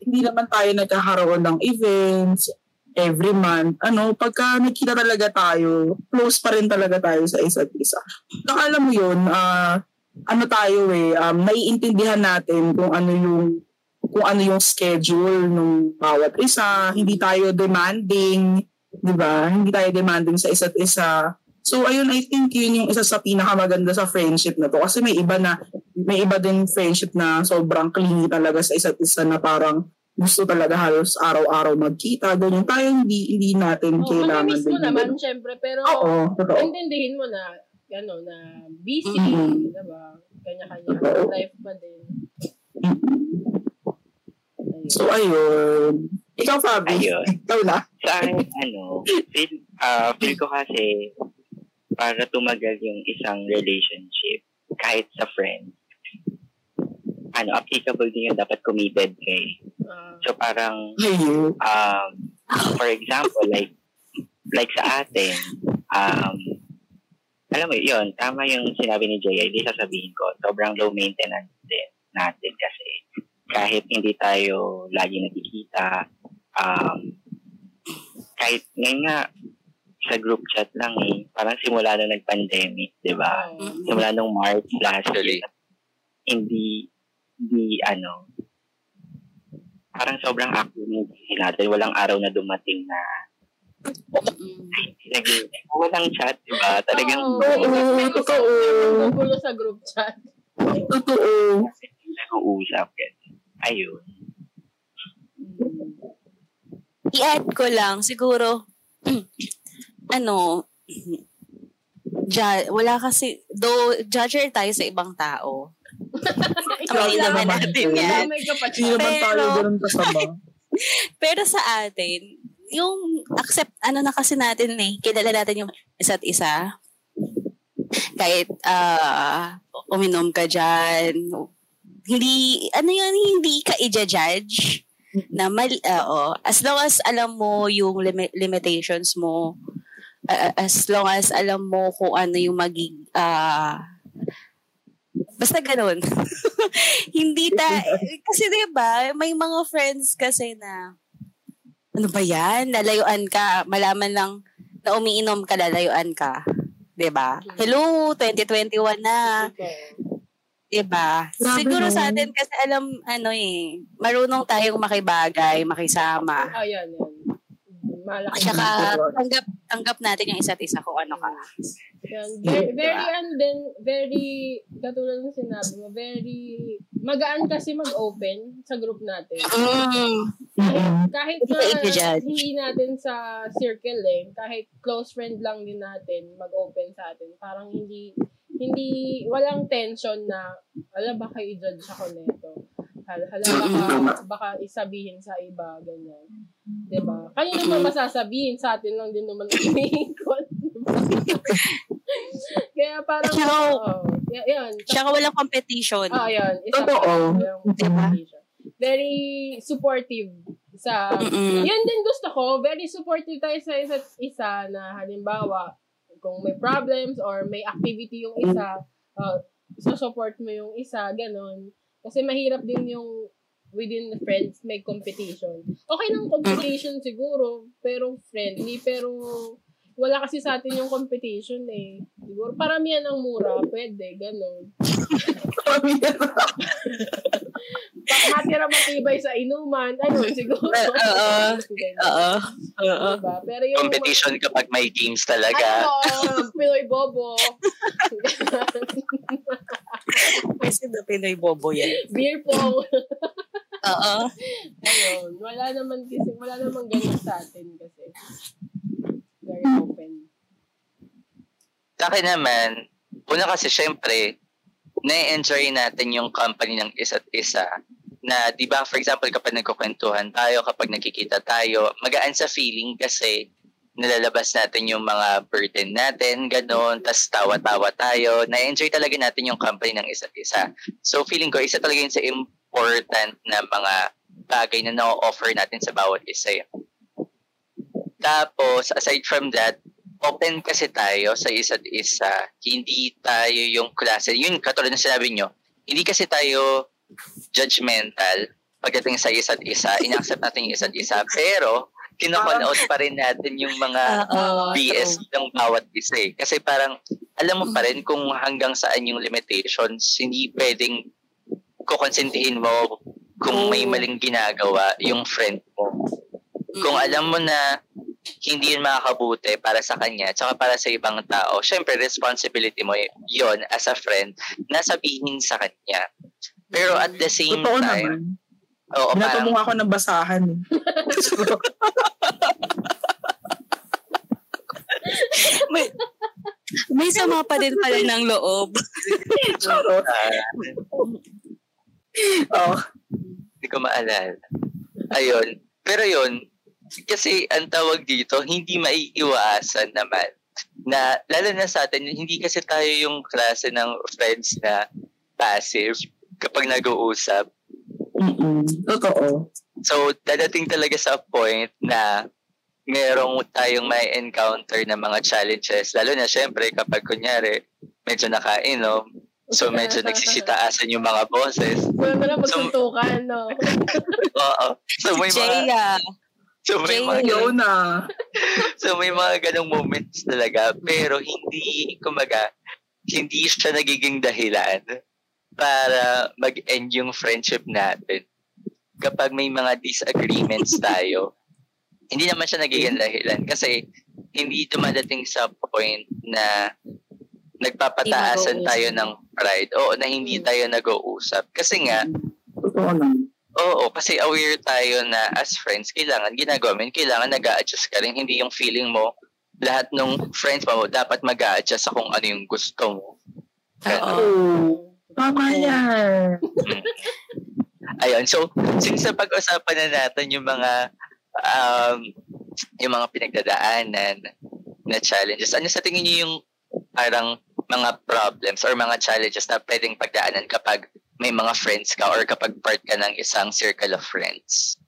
hindi naman tayo nagkakaroon ng events every month, ano, pagka nagkita talaga tayo, close pa rin talaga tayo sa isa't isa. Saka alam mo yun, ah, ano tayo eh, um, naiintindihan natin kung ano yung kung ano yung schedule ng bawat isa, hindi tayo demanding, 'di ba? Hindi tayo demanding sa isa't isa. So ayun, I think yun yung isa sa pinakamaganda sa friendship na to kasi may iba na may iba din friendship na sobrang clingy talaga sa isa't isa na parang gusto talaga halos araw-araw magkita, ganyan. Tayo hindi hindi natin Oh, kailangan mamimiss mo din naman, ganun. syempre, pero Oo, totoo. intindihin mo na, ano, na busy, Mhm. diba? Kanya-kanya Totoo. life pa din. Ayun. So ayun. Ikaw, Fabi. Ayun. Ikaw na. Sa akin, ano, feel, ah feel ko kasi para tumagal yung isang relationship, kahit sa friend, ano, applicable din yung dapat committed kay. Ah, So parang, um, for example, like, like sa atin, um, alam mo yun, tama yung sinabi ni Jay, hindi sasabihin ko, sobrang low maintenance din natin kasi kahit hindi tayo lagi nakikita, um, kahit ngayon nga, sa group chat lang eh, parang simula na nag-pandemic, di ba? oo. Simula nung March last year, hindi, hindi, ano, parang sobrang active yung busy natin. Walang araw na dumating na nag- walang chat, di ba? Talagang Oo, Oo, may isa- totoo. sa group chat. Totoo. nag-uusap. ganun. Ayun. I-add ko lang, siguro, ano, ja, wala kasi, though judger tayo sa ibang tao. Lang. naman natin yan. Hindi naman tayo ganun kasama. Pero sa atin, yung accept, ano na kasi natin eh, kilala natin yung isa't isa. Kahit ah uminom ka dyan, hindi, ano yun, hindi ka i-judge na mal, oo. as long as alam mo yung limi- limitations mo, ah, as long as alam mo kung ano yung magig, ah, basta ganun. hindi ta, kasi 'di ba may mga friends kasi na, ano ba yan? Lalayuan ka, malaman lang na umiinom ka, lalayuan ka. 'Di ba? Hello, 2021 na. Ba? Grabe Siguro sa nun. atin kasi alam ano eh, marunong tayong makibagay, makisama. Ayan, yan. Malaki. Tsaka tanggap tanggap natin yung isa't isa kung ano ka. Yan. Very, very, ano din, very, katulad ng sinabi mo, very, magaan kasi mag-open sa group natin. Mm. Kahit na hindi natin sa circle eh, kahit close friend lang din natin mag-open sa atin. Parang hindi, hindi, walang tension na, ala baka i-judge ako nito. Hala, hala baka, baka isabihin sa iba, ganyan. 'Di ba? Kanino mo masasabihin sa atin lang din naman umiikot. Kaya parang, Tsaka- oo. Y- yan. Tsaka walang competition. Ah. Isa Totoo. Diba? competition. Very supportive sa Mm-mm. yan din gusto ko, very supportive tayo sa isa't isa na halimbawa, kung may problems or may activity yung isa, uh, support mo yung isa, ganun. Kasi mahirap din yung within the friends may competition. Okay ng competition siguro, pero friendly, pero wala kasi sa atin yung competition eh. Siguro paramihan ang mura, pwede, ganun. Pag matira matibay sa inuman, ano, siguro. Oo. Oo. Oo. Diba? Pero yung Competition kapag may games talaga. Ano, Pinoy Bobo. Kasi na Pinoy bobo yan. Beer pong. Oo. Ayun. Wala naman kasi, wala naman ganun sa atin kasi. Open. Sa akin naman, una kasi syempre, na-enjoy natin yung company ng isa't isa na 'di ba for example kapag nagkukwentuhan tayo kapag nakikita tayo magaan sa feeling kasi nalalabas natin yung mga burden natin ganon tas tawa-tawa tayo na-enjoy talaga natin yung company ng isa't isa so feeling ko isa talaga yun sa important na mga bagay na na-offer natin sa bawat isa yun. Tapos, aside from that, open kasi tayo sa isa't isa. Hindi tayo yung klase. Yun, katulad ng sinabi nyo, hindi kasi tayo judgmental pagdating sa isa't isa. Ina-accept natin yung isa't isa. Pero, kinakon out pa rin natin yung mga Oo. BS ng bawat isa eh. Kasi parang, alam mo pa rin kung hanggang saan yung limitations. Hindi pwedeng kukonsintihin mo kung may maling ginagawa yung friend mo. Kung alam mo na hindi yun makakabuti para sa kanya tsaka para sa ibang tao, syempre responsibility mo y- yun as a friend na sabihin sa kanya. Pero at the same Totoo time, naman. oo, Binato parang, mo nga ako ng basahan. eh. May, may sama pa din pala ng loob. Charot. ah, Oh. hindi ko maalala. Ayun. Pero yun, kasi ang tawag dito, hindi maiiwasan naman na lalo na sa atin, hindi kasi tayo yung klase ng friends na passive kapag nag-uusap. Mm-mm. Totoo. So, dadating talaga sa point na merong tayong may encounter na mga challenges. Lalo na syempre kapag kunyari, medyo nakainom, so medyo nagsisitaasan yung mga boses. Wala na lang magsuntukan, no? Oo. So may mga, Jaya. So may mga, na. so may mga ganong moments talaga. Pero hindi, kumaga, hindi siya nagiging dahilan para mag-end yung friendship natin. Kapag may mga disagreements tayo, hindi naman siya nagiging dahilan kasi hindi dumadating sa point na nagpapataasan tayo ng pride o na hindi tayo nag-uusap. Kasi nga. Oo, kasi aware tayo na as friends, kailangan ginagawa mo, kailangan nag adjust ka rin. Hindi yung feeling mo, lahat ng friends mo, dapat mag adjust sa kung ano yung gusto mo. Oo. Oh. Tama yan. Ayun, so, since sa pag-usapan na natin yung mga, um, yung mga pinagdadaanan na challenges, ano sa tingin niyo yung parang mga problems or mga challenges na pwedeng pagdaanan kapag may mga friends ka or kapag part ka ng isang circle of friends?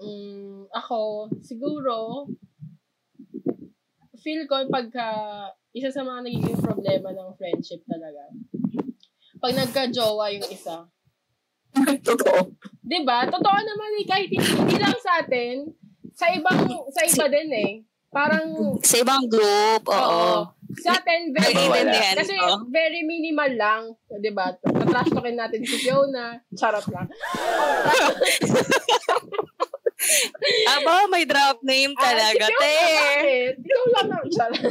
Mm, ako, siguro, feel ko pagka, isa sa mga nagiging problema ng friendship talaga, pag nagka-jowa yung isa. Totoo. 'Di ba? Totoo naman eh, kahit hindi, hindi lang sa atin, sa ibang, sa iba din eh. Parang, Sa ibang group, oo. oo. Sa atin, very, kasi very minimal lang, 'di ba? Tatrash talkin natin si Fiona, charot lang. Aba, may drop name talaga, Ah, si. Fiona, bakit? Ikaw lang naman, charot.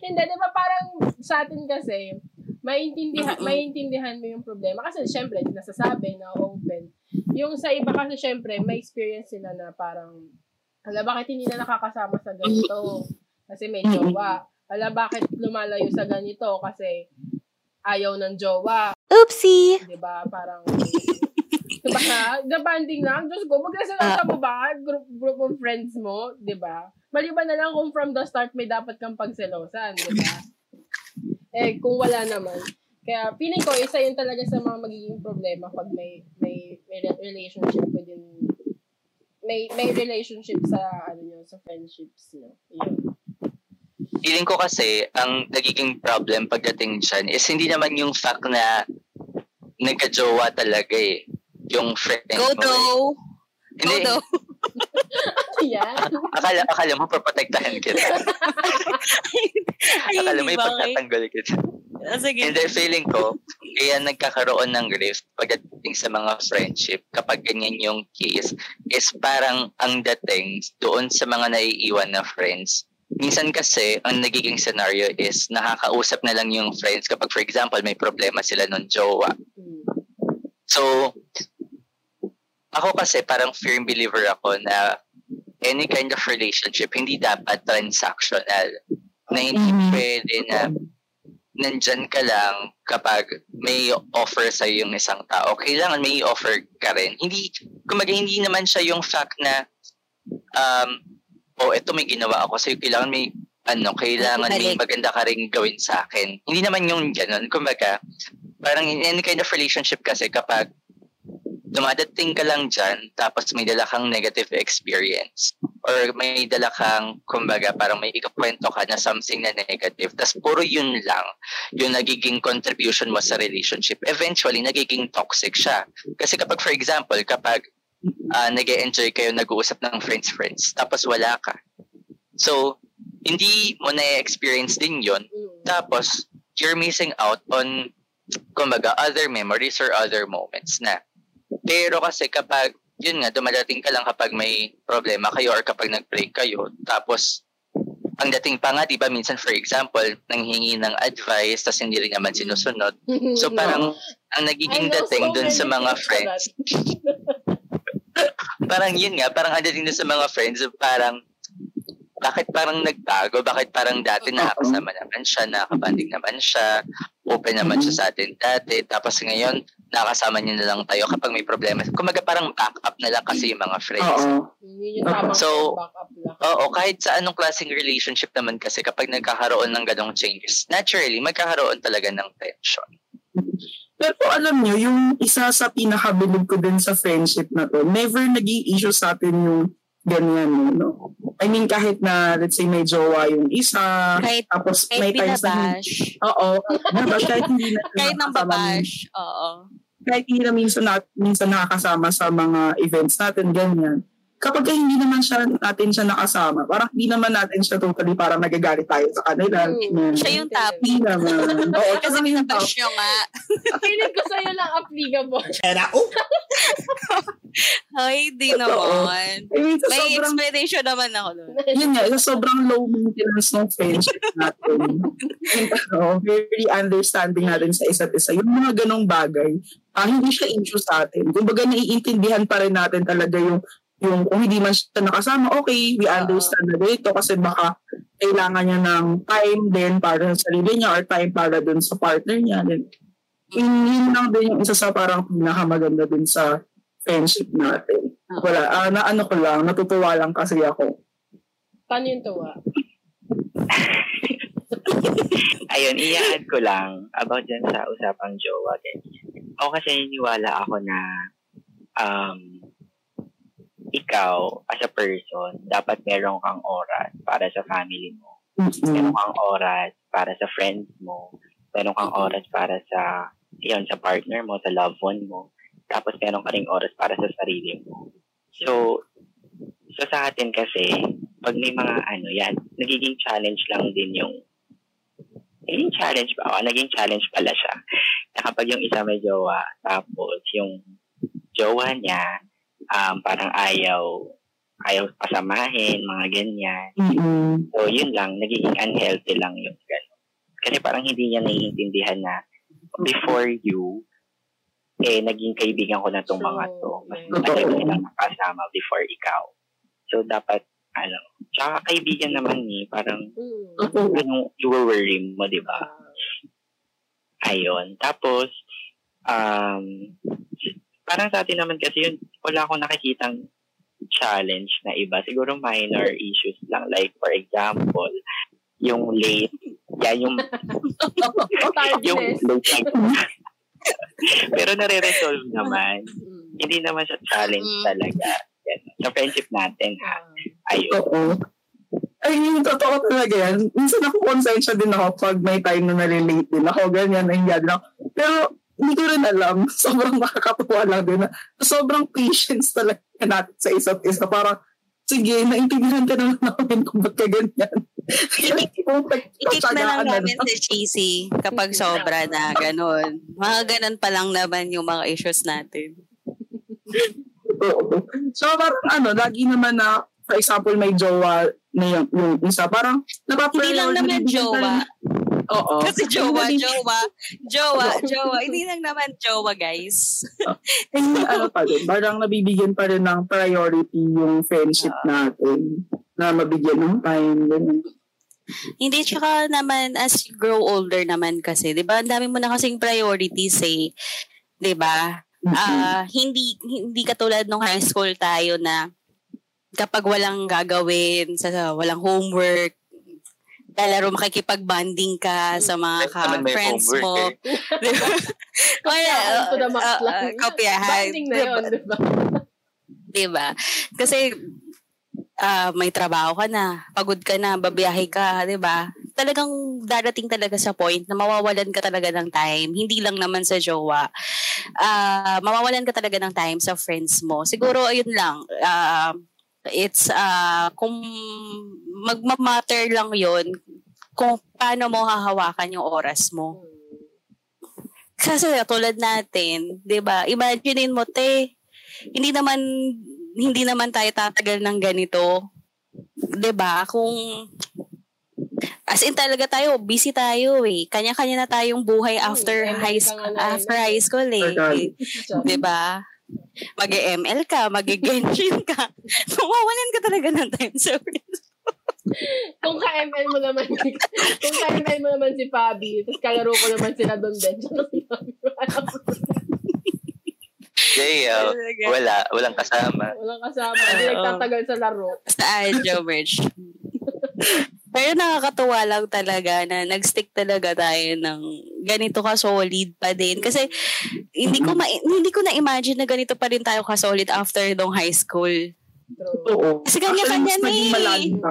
Hindi, 'di ba parang sa atin kasi, maintindihan, Mm-mm. maintindihan mo yung problema. Kasi syempre, nasasabi na open. Yung sa iba kasi syempre, may experience sila na parang, hala, bakit hindi na nakakasama sa ganito? Kasi may jowa. Hala, bakit lumalayo sa ganito? Kasi ayaw ng jowa. Oopsie! Di ba? Parang, di ba? Nabanding lang. Diyos ko, magkasalata mo ba? Group, group of friends mo, di ba? Maliban na lang kung from the start may dapat kang pagselosan, di ba? Eh, kung wala naman. Kaya, feeling ko, isa yun talaga sa mga magiging problema pag may, may, may re- relationship within, may, may relationship sa, ano yun, sa friendships, no? Yun. Feeling ko kasi ang nagiging problem pagdating dyan is hindi naman yung fact na nagka-jowa talaga eh. Yung friend Go mo. eh. Go Hindi, do! Yan. Akala, akala mo paprotektahan kita. Ay, akala mo ipagtatanggol kita. Ah, Sige. Hindi, feeling ko, kaya nagkakaroon ng rift pagdating sa mga friendship kapag ganyan yung case is parang ang dating doon sa mga naiiwan na friends. Minsan kasi, ang nagiging scenario is nakakausap na lang yung friends kapag for example, may problema sila nung jowa. So, ako kasi parang firm believer ako na any kind of relationship hindi dapat transactional. Na hindi Mhm. pwede na nandyan ka lang kapag may offer sa yung isang tao. Kailangan may offer ka rin. Hindi, kumaga hindi naman siya yung fact na um, oh, eto may ginawa ako sa'yo. Kailangan may ano, kailangan may maganda ka rin gawin sa akin. Hindi naman yung ganun. Kumbaga, parang in any kind of relationship kasi kapag dumadating ka lang dyan, tapos may dala kang negative experience, or may dala kang, kumbaga, parang may ikakwento ka na something na negative, tapos puro yun lang, yung nagiging contribution mo sa relationship, eventually, nagiging toxic siya. Kasi kapag, for example, kapag uh, nag enjoy kayo, nag-uusap ng friends-friends, tapos wala ka. So, hindi mo na-experience din Mm. tapos, you're missing out on, kumbaga, other memories or other moments na. Pero kasi kapag, yun nga, dumadating ka lang kapag may problema kayo or kapag nag-break kayo, tapos, ang dating pa nga, di ba, minsan, for example, nanghingi ng advice, tapos hindi rin naman sinusunod. So, parang, ang nagiging dating so dun sa mga friends, parang yun nga, parang ang dating dun sa mga friends, parang, bakit parang nagbago? Bakit parang dati nakakasama naman siya, nakakabanding naman siya, open naman siya sa atin dati, tapos ngayon, nakakasama niya na lang tayo kapag may problema. Kumaga parang backup na lang kasi yung mga friends. Oo. So. Oo, kahit sa anong klaseng relationship naman kasi kapag nagkakaroon ng ganong changes, naturally, magkakaroon talaga ng tension. Pero alam nyo, yung isa sa pinakabilib ko din sa friendship na to, never naging issue sa atin yung ganyan, no? I mean, kahit na, let's say, may jowa yung isa, Kahit, tapos may kahit times na oo, binabash, kahit hindi na Kahit nang babash. Oo. kahit hindi na minsan, na, minsan nakakasama sa mga events natin, ganyan. Kapag ka hindi naman siya, natin siya nakasama, parang hindi naman natin siya totally parang nagagalit tayo sa kanila. Hmm. ganyan. Siya yung top. Hindi naman. Oo, Kasi kasi yung top. nyo nga. Feeling ko sa'yo lang applicable. Ay, di naman. I mean, May sobrang, explanation naman ako doon. yun nga, sa sobrang low maintenance ng friendship natin. and, ano, very understanding natin sa isa't isa. Yung mga ganong bagay, ah, hindi siya issue sa atin. Kumbaga, naiintindihan pa rin natin talaga yung yung kung hindi man siya nakasama, okay, we understand na dito kasi baka kailangan niya ng time din para sa sarili niya or time para dun sa partner niya. Then, yun, yun lang din yung isa sa parang pinakamaganda din sa friendship natin. Wala, ah, na ano ko lang, natutuwa lang kasi ako. Paano yung tuwa? Ayun, i-add ko lang about dyan sa usapang jowa. ganyan. Ako kasi niniwala ako na um, ikaw, as a person, dapat meron kang oras para sa family mo. Meron kang oras para sa friends mo. Meron kang oras para sa, yun, sa partner mo, sa loved one mo. Tapos meron ka ring oras para sa sarili mo. So, so sa atin kasi, pag may mga ano yan, nagiging challenge lang din yung naging challenge ba? O, naging challenge pala siya. Na kapag yung isa may jowa, tapos yung jowa niya, um, parang ayaw, ayaw pasamahin, mga ganyan. Mm-mm. So, yun lang, nagiging unhealthy lang yung gano'n. Kasi parang hindi niya naiintindihan na before you, eh, naging kaibigan ko na tong mga to. Mas matagal Totoo. nilang nakasama before ikaw. So, dapat, ano, tsaka kaibigan naman ni, parang, Mm. Totoo. anong i-worry mo, di ba? Ayun. Tapos, um, parang sa atin naman kasi yun, wala akong nakikitang challenge na iba. Siguro minor issues lang. Like, for example, yung late, yan yung, yung late. Pero nare-resolve naman. Hindi naman siya challenge Mm. talaga. Yan. Sa friendship natin, ha? Ah. Ayun. Oo. Ay, yung totoo talaga yan. Minsan ako konsensya din ako pag may time na nalilate din ako, ganyan, nangyari lang. Pero hindi ko rin alam. Sobrang nakakatuwa lang din na sobrang patience talaga natin sa isa't isa. Parang sige, naintindihan ka naman namin kung ba't ka ganyan. Ikik na lang namin si Cheesy kapag sobra na, ganun. Mga ganun pa lang naman yung mga issues natin. So parang ano, lagi naman na, for example, may jowa na yung, yung isa, parang napapalayo. Hindi lang naman jowa. Oo. Kasi jowa, jowa, jowa, jowa. Hindi lang naman jowa, guys. Eh, ano pa din, parang nabibigyan pa rin ng priority yung friendship natin na mabigyan ng time. Ganun. Hindi, tsaka naman as you grow older naman kasi, di ba, ang dami mo na kasing priorities eh. Di ba? Ah, hindi hindi katulad nung high school tayo na kapag walang gagawin, sa walang homework, lalaro makikipag-bonding ka sa mga ka-friends homework mo. eh. Kaya, the max uh, lang. uh, kopyahan. Banding na yun, di ba? Diba? Kasi ah, may trabaho ka na, pagod ka na, babiyahe ka, 'di ba? Talagang darating talaga sa point na mawawalan ka talaga ng time, hindi lang naman sa jowa. Ah, mawawalan ka talaga ng time sa friends mo. Siguro ayun lang. ah, it's ah kung magma-matter lang 'yon kung paano mo hahawakan yung oras mo. Kasi tulad natin, 'di ba? Imaginein mo te, hindi naman hindi naman tayo tatagal ng ganito. 'Di ba? Kung as in talaga tayo, busy tayo eh. Kanya-kanya na tayong buhay after ML high school, after high school eh. 'Di ba? Mag-ML ka, mag-Genshin ka. Mawawalan ka talaga ng time sa friends. Kung ka-ML mo naman, kung ka-ML mo naman si Fabi, tapos kalaro ko naman sila doon din. Jay, uh, Talaga. wala, walang kasama. Walang kasama. Hindi nagtatagal sa laro. Saan, Joe Merch? Pero nakakatuwa lang talaga na nag-stick talaga tayo ng ganito ka solid pa din. Kasi hindi ko ma- hindi ko na imagine na ganito pa rin tayo ka solid after nung high school. Oo. Kasi kanya-kanya na eh. pa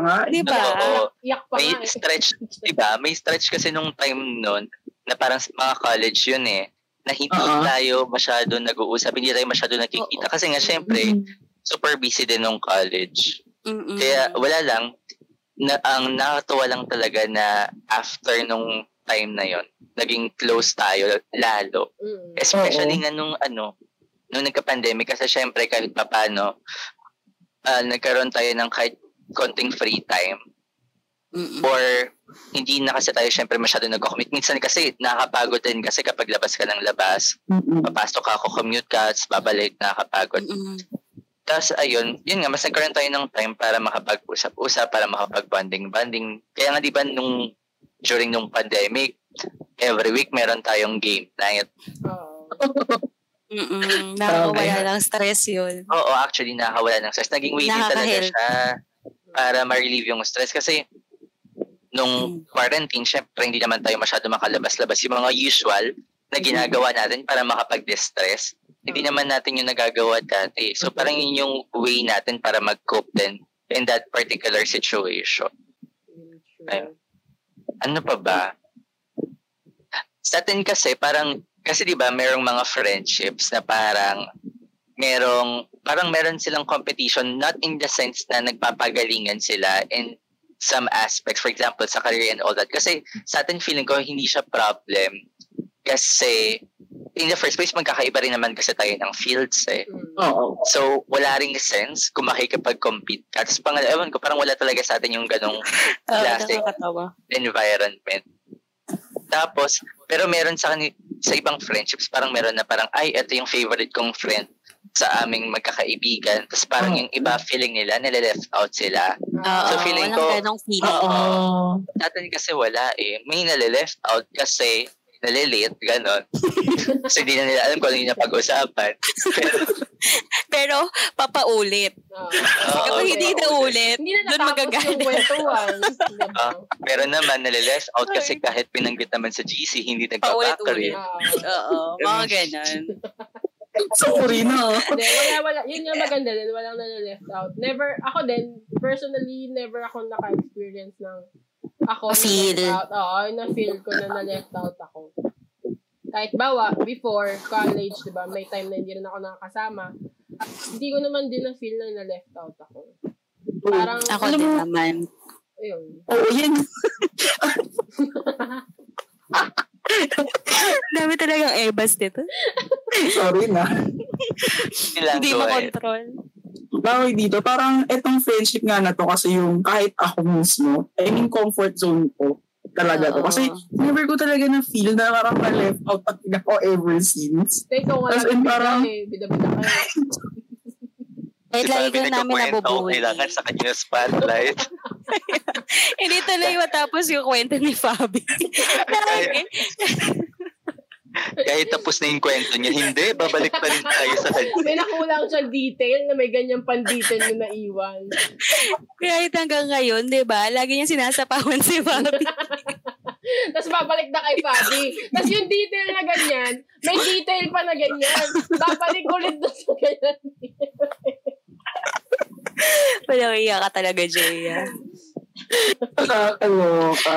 nga. eh. Di ba? Oo. Iyak pa May nga eh. stretch, di ba? May stretch kasi nung time nun na parang mga college yun eh na hindi Oo. tayo masyado nag-uusap, hindi tayo masyado nakikita. Kasi nga, syempre, super busy din nung college. Mm-mm. Kaya wala lang, na, ang nakakatuwa lang talaga na after nung time na yon naging close tayo lalo. Mm. Especially nga nung ano, nung nagka-pandemic kasi syempre kahit papano, ah, nagkaroon tayo ng kahit konting free time Mm-mm. or hindi na kasi tayo syempre masyado nag-commit. Minsan kasi nakakapagod din kasi kapag labas ka ng labas, Mm-mm. papasok ka, commute ka, tapos babalik, nakakapagod. Mm-mm. Tapos ayun, yun nga, mas nagkaroon tayo ng time para makapag-usap-usap, para makapag-bonding-bonding. Kaya nga di ba nung during nung pandemic, every week meron tayong game night. Oo. Mm-mm. Nakakawala ng stress yun. Oo, actually nakakawala ng stress. Naging way talaga siya para ma-relieve yung stress. Kasi nung quarantine, syempre hindi naman tayo masyado makalabas-labas. Yung mga usual na ginagawa natin para makapag-distress, hindi naman natin yung nagagawa dati. So parang yun yung way natin para mag-cope din in that particular situation. Ayun. Ano pa ba? Sa atin kasi parang kasi 'di ba merong mga friendships na parang merong parang meron silang competition not in the sense na nagpapagalingan sila in some aspects for example sa career and all that kasi sa atin feeling ko hindi siya problem kasi in the first place magkakaiba rin naman kasi tayo ng fields eh Mm. Oo. So, wala ring sense kung makikipag-compete ka. Tapos, pang, ewan ko, parang wala talaga sa atin yung ganong Classic. nakakatawa. environment. Tapos, pero meron sa, sa ibang friendships, parang meron na parang, ay, ito yung favorite kong friend sa aming magkakaibigan. Tapos parang yung iba feeling nila, nile-left out sila. Oo, So, feeling walang ko- ganong feeling. Oo. Sa atin kasi wala eh. May nale-left out kasi nalilate, ganon. kasi di na nila alam kung ano yung napag-usapan. Pero, Pero, papaulit. Oo, Kapag hindi na ulit, Hindi na doon magagalit. yung kwentuhan. Diba? Ah, pero naman, nalileft out kasi kahit pinanggit naman sa GC, hindi Paulit-ulit. nagpapakarit. Oo. Mga ganon. Sorry na. Hindi, wala, wala. Yun yung maganda din. Walang na-left out. Never, ako din, personally, never ako naka-experience ng ako Feel. na-left out. Oo, na-feel ko na na-left out ako. Kahit bawa, before college, di ba, may time na hindi rin ako nakakasama. Hindi ko naman din na-feel na na-left out ako. Parang, Ako Alam din mo- naman. ayun. Oo, yan. Dami talagang ebas dito. Sorry na. Hindi to eh. Bawal dito, parang etong friendship nga na to kasi yung kahit ako mismo, I mean comfort zone ko talaga to. Kasi never ko talaga na feel na parang na-left out at ako ever since. Ikaw nga As in, parang- eh. Bida-bida ka eh. Ba, lagi ka namin nabubuhay. Kailangan sa kanya spotlight. Hindi tuloy matapos yung kwento ni Fabi. Lagi. Kahit tapos na yung kwento niya, hindi, babalik pa rin tayo sa kanya. May nakulang siyang detail na may ganyan pang detail na naiwan. Kahit hanggang ngayon, di ba? Lagi niya sinasapawan si Fabi. Tapos babalik na kay Fabi. Tapos yung detail na ganyan, may detail pa na ganyan. Babalik ulit doon sa ganyan. Palawiya ka talaga, Jaya. Nakakaloka.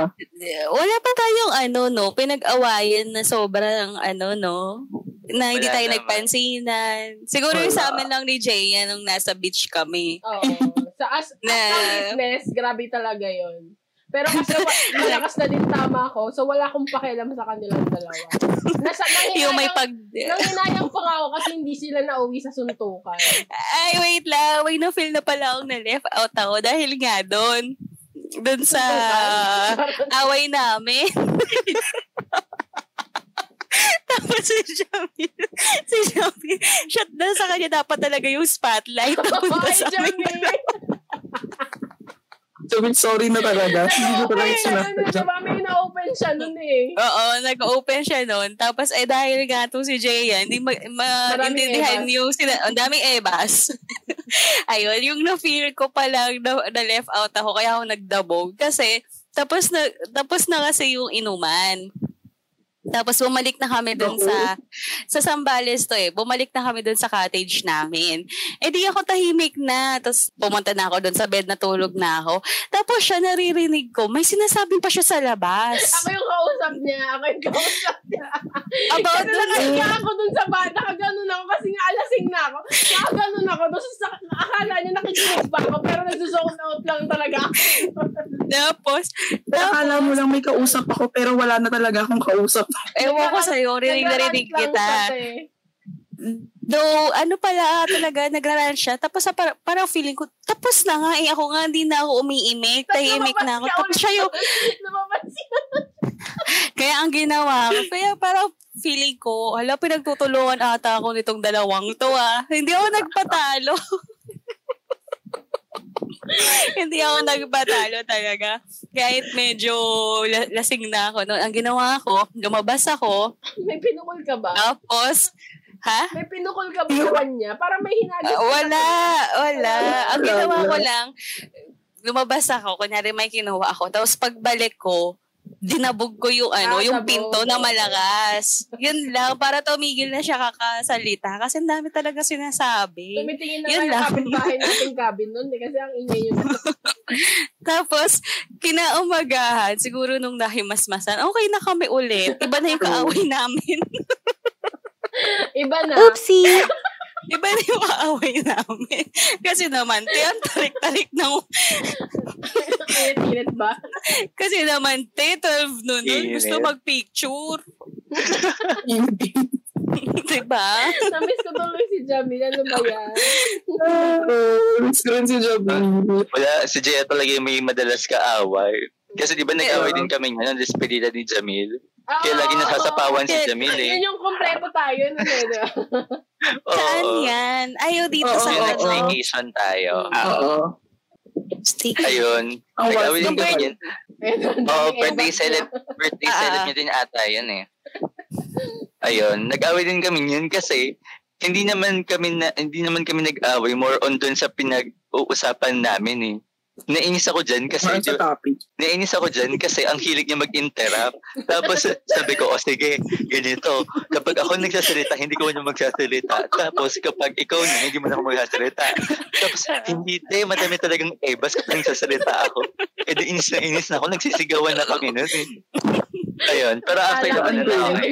Wala pa tayong ano, no? Pinag-awayan na sobrang ano, no? Na hindi Wala tayo naman. nagpansinan. Siguro yung sa Wala. amin lang ni Jaya nung nasa beach kami. Oo. Sa as, as Na- a witness, grabe talaga yon. Pero kasi malakas na din tama ko, so wala akong pakialam sa kanilang dalawa. Nasa, Yung may nanginayang, pag... nanginayang pa nga ako kasi hindi sila nauwi sa suntukan. Ay, wait lang. Wait, na-feel na pala akong na-left out ako dahil nga doon. Doon sa away namin. Tapos si Jamil, si Jamil, shot down sa kanya dapat talaga yung spotlight. Napunta sa amin. Jamie! Sabi, sorry na talaga. Hindi ko talaga ano, may na-open siya nun eh. Oo, nag-open siya noon. Tapos, eh, dahil nga to si Jaya, hindi ma- maintindihan Maraming yung sina- ang daming ebas. Ayun, yung na-feel ko pa lang na, na left out ako, kaya ako nagdabog. Kasi, tapos na, tapos na kasi yung inuman. Tapos bumalik na kami dun sa sa Sambales to eh. Bumalik na kami dun sa cottage namin. Eh di ako tahimik na. Tapos pumunta na ako dun sa bed na tulog na ako. Tapos siya naririnig ko, may sinasabi pa siya sa labas. Ako yung kausap niya. Ako yung kausap niya. About Kasi dun nakahiya ako dun sa bata. Nakaganon ako kasi nga alasing na ako. Nakaganon ako. Tapos sa, akala niya nakikinig pa ako. Pero nagsusone out lang talaga ako. Tapos, Pero akala mo lang may kausap ako pero wala na talaga akong kausap. ewan ko sa'yo, rinig na rinig Nagrarant kita. Though, ano pala talaga, nagraran siya. Tapos sa para, parang feeling ko, tapos na nga eh. Ako nga, hindi na ako umiimik. Tahimik na ako. Tapos siya yung, kaya ang ginawa ko, kaya parang feeling ko, hala, pinagtutulungan ata ako nitong dalawang to ah. Hindi ako nagpatalo. Hindi ako nagpatalo talaga. Kahit medyo la- lasing na ako. noon. Ang ginawa ko, lumabas ako. May pinukol ka ba? Tapos, ha? May pinukol ka ba sa kanya? Para may hinagis Ah, ka wala, wala. Ang ginawa ko lang, lumabas ako, kunyari may kinuha ako. Tapos pagbalik ko, dinabog ko yung ano, Ah, yung sabog. pinto na malakas. Yun lang, para tumigil na siya kakasalita. Kasi ang dami talaga sinasabi. Tumitingin na Yun kayo kapitbahay nating cabin nun. Kasi ang ingay yun. Tapos, kinaumagahan, siguro nung nahimasmasan, okay na kami ulit. Iba na yung kaaway namin. Iba na. Oopsie! Iba na yung kaaway namin. Kasi naman, te, ang tarik-tarik ng Init-init ba? Kasi naman, te, 12 noon, nun, Init. gusto mag-picture. diba? Namiss ko tuloy si Jamil. Ano ba yan? Miss ko rin si Joby. Wala, si Jaya talaga yung may madalas kaaway. Kasi di ba nag-away din kami nga ng despedida ni Jamil? Ah, Kaya lagi oo, nasasapawan si. Jamil eh. Yun yung kompleto tayo. Nun, eh, di ba? Saan yan? Ayaw dito Oo, sa Yung oo, ano. nag-staycation tayo. Oo. Stick. Ayun. Ang Nag-away din was- kami yan. Ayun, ang Oo, birthday celeb birthday Ah, celeb ah. niya din ata yun eh. Ayun, nag-away din kami yun kasi hindi naman kami na, hindi naman kami nag-away more on dun sa pinag-uusapan namin eh. Nainis ako dyan kasi sa topic. nainis ako dyan kasi ang hilig niya mag-interrupt. Tapos sabi ko, o sige, ganito. Kapag ako nagsasalita, hindi ko na magsasalita. Tapos kapag ikaw na, hindi mo na ako magsasalita. Tapos hindi, te, madami talagang ebas kapag nagsasalita ako. E di inis na inis na ako, nagsisigawan na kami nun eh. Ayun, pero after naman ko na okay.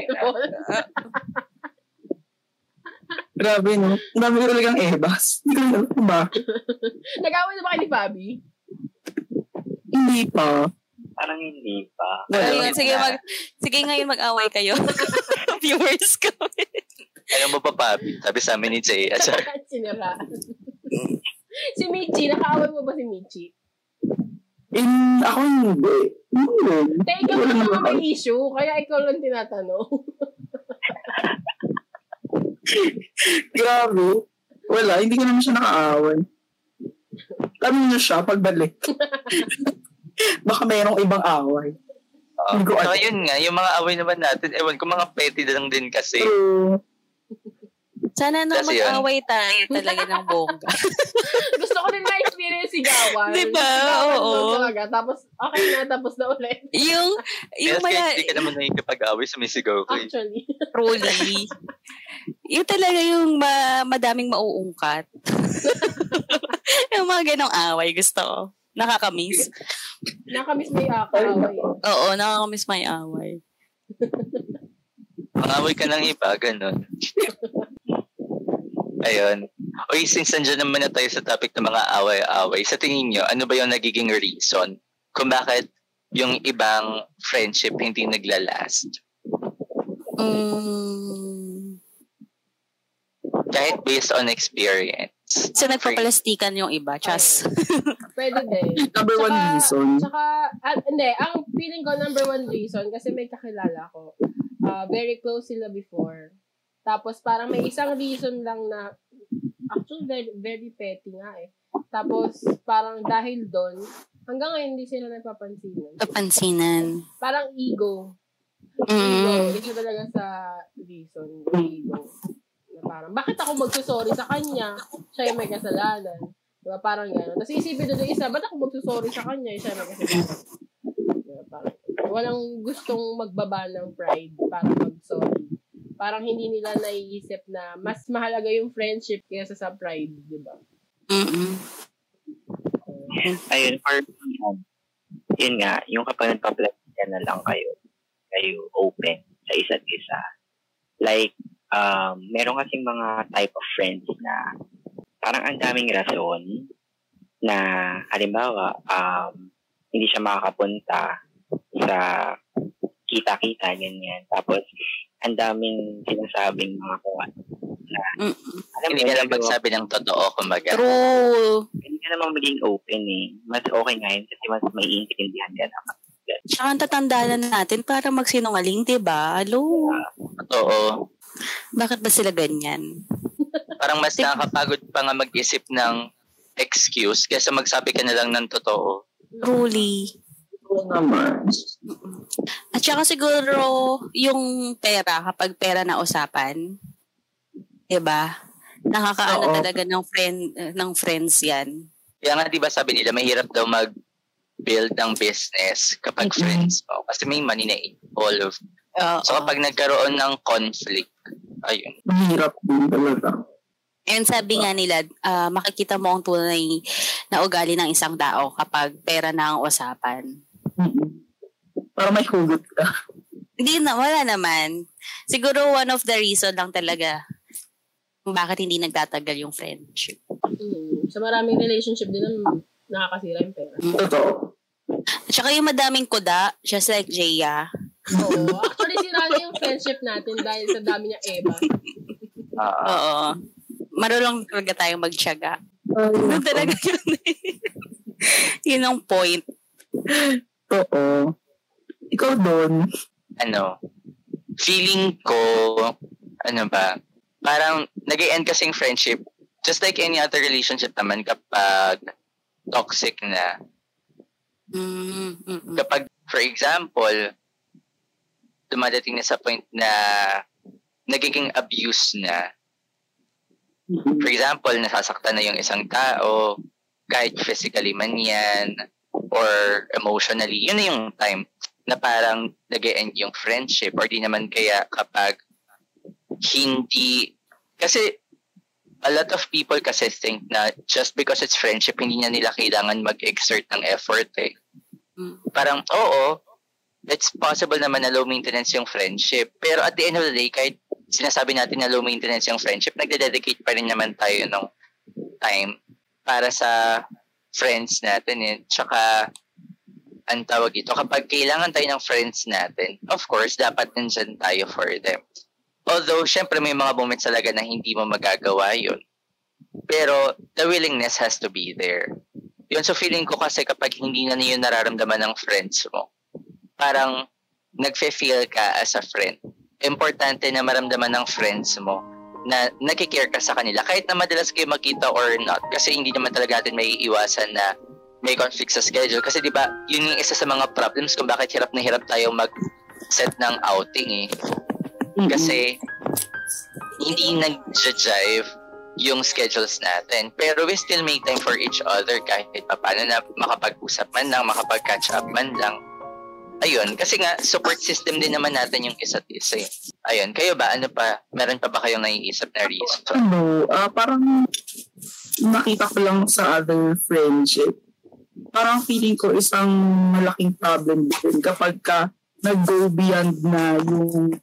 Grabe, no? Ang dami ko talagang ebas. Hindi ko alam kung bakit. Nag-away na ba kayo ni Bobby? Hindi pa. Parang hindi pa. Wala. Ayun, sige, mag, sige ngayon mag-away kayo. Viewers kami. Ayaw mo pa, Papi. Sabi sa amin ni Jay. Ah, sorry. Sinira. si Michi, nakaaway mo ba si Michi? In, ako hindi. Hindi. Te, ikaw lang naman may issue, kaya ikaw lang tinatanong. Grabe. Wala, hindi ko naman siya nakaaway. Kami niya siya pagbalik. Baka mayroong ibang away. Uh, Hindi ko so, yun nga, yung mga away naman natin, ewan ko, mga petty lang din kasi. Sana na Kasi yun. mag-away tayo talaga ng bongga. Gusto ko din na-experience sigawan. Diba? Sigawan Oo. doon talaga. Tapos, okay na, tapos na ulit. yung, yung kahit maya, hindi ka naman nakikipag-away, sumisigaw ko. Actually. truly. yung talaga yung ma- madaming mauungkat. yung mga ganong away, gusto ko. Nakakamiss. Nakamiss may akaway. Oo, nakakamiss may away. Mangaway ka ng iba, ganun. Ayun. Uy, since nandiyan naman na tayo sa topic ng mga away-away, sa tingin nyo, ano ba yung nagiging reason kung bakit yung ibang friendship hindi naglalast? Mm. Kahit based on experience. So, nagpapalastikan yung iba. Chas. Pwede din. number one Tsaka- reason. Tsaka, ah, hindi, ang feeling ko number one reason, kasi may kakilala ko, ah, very close sila before. Tapos parang may isang reason lang na, actually very, very petty nga eh. Tapos parang dahil doon, hanggang ngayon hindi sila nagpapansinan. Papansinan. Parang ego. Ego. Mm. Isa talaga sa reason, ego. Parang, bakit ako magsusorry sa kanya? Siya yung may kasalanan. Diba? Parang gano'n. Tapos isipin doon yung isa, ba't ako magsusorry sa kanya? Siya yung may kasalanan. Diba? Parang, walang gustong magbaba ng pride para mag-sorry. Parang hindi nila naiisip na mas mahalaga yung friendship kaysa sa pride, di ba? Mm-mm. Ayun, for um, yun nga, yung kapag nagpa-platikan na lang kayo, kayo open sa isa't isa. Like, um, meron kasing mga type of friends na parang ang daming rason na, halimbawa, um, hindi siya makakapunta sa kita-kita, ganyan. Tapos, ang daming sinasabing mga kung ano. Mm. Alam mo, Hindi ka lang magsabi ng totoo, kumbaga. True. hindi ka namang maging open eh. Mas okay nga yun kasi mas may intindihan ka naman. Tsaka ang tatandaan na natin para magsinungaling, di ba? Alo, Totoo. Bakit ba sila ganyan? Parang mas nakakapagod pa nga mag-isip ng excuse kaysa magsabi ka na lang ng totoo. Truly. Oo naman. At saka siguro yung pera, kapag pera na usapan, 'di ba? Nakakaano Oo. talaga ng friend ng friends 'yan. Kaya nga, di ba sabi nila, mahirap daw mag-build ng business kapag Mhm. friends mo. Kasi may money na involved. Oo. So kapag nagkaroon ng conflict, ayun. Mahirap din talaga. And sabi nga nila, ah, makikita mo ang tunay na ugali ng isang tao kapag pera na ang usapan. Mm-mm. Para may hugot ka. Hindi na, wala naman. Siguro one of the reason lang talaga kung bakit hindi nagtatagal yung friendship. Mm. Sa maraming relationship din ang nakakasira yung pera. Totoo. At saka yung madaming kuda, just like Jaya. Oo. Actually, sira na yung friendship natin dahil sa dami niya Eva. Ah, Oo. Marunong talaga tayong. Ay, Yun nako. talaga yun. yun ang point. Totoo. Ikaw doon. ano, feeling ko, ano ba, parang nag end kasing friendship, just like any other relationship naman kapag toxic na. Mm, mm, mm. Kapag, for example, dumadating na sa point na nagiging abuse na. For example, nasasaktan na yung isang tao, kahit physically man yan, or emotionally, yun na yung time na parang nag end yung friendship or di naman kaya kapag hindi, kasi a lot of people kasi think na just because it's friendship, hindi na nila kailangan mag-exert ng effort eh. Mm. Parang, oo, it's possible naman na low maintenance yung friendship. Pero at the end of the day, kahit sinasabi natin na low maintenance yung friendship, nagde-dedicate pa rin naman tayo ng time para sa friends natin eh. Tsaka, ang tawag ito, kapag kailangan tayo ng friends natin, of course, dapat nandyan tayo for them. Although, syempre may mga moments talaga na hindi mo magagawa yun. Pero, the willingness has to be there. Yun, so feeling ko kasi kapag hindi na niyo nararamdaman ng friends mo, parang nagfe-feel ka as a friend. Importante na maramdaman ng friends mo na nakikare ka sa kanila. Kahit na madalas kayo makita or not. Kasi hindi naman talaga natin may iwasan na may conflict sa schedule. Kasi di ba yun yung isa sa mga problems kung bakit hirap na hirap tayo mag-set ng outing eh. Kasi hindi nag-jive yung schedules natin. Pero we still make time for each other kahit pa paano na makapag-usap man lang, makapag-catch up man lang. Ayun, kasi nga, support system din naman natin yung isa't isa eh. Ayun, kayo ba? Ano pa? Meron pa ba kayong naiisip na reason? Ano, ah, parang nakita ko lang sa other friendship. Parang feeling ko isang malaking problem din kapag ka nag-go beyond na yung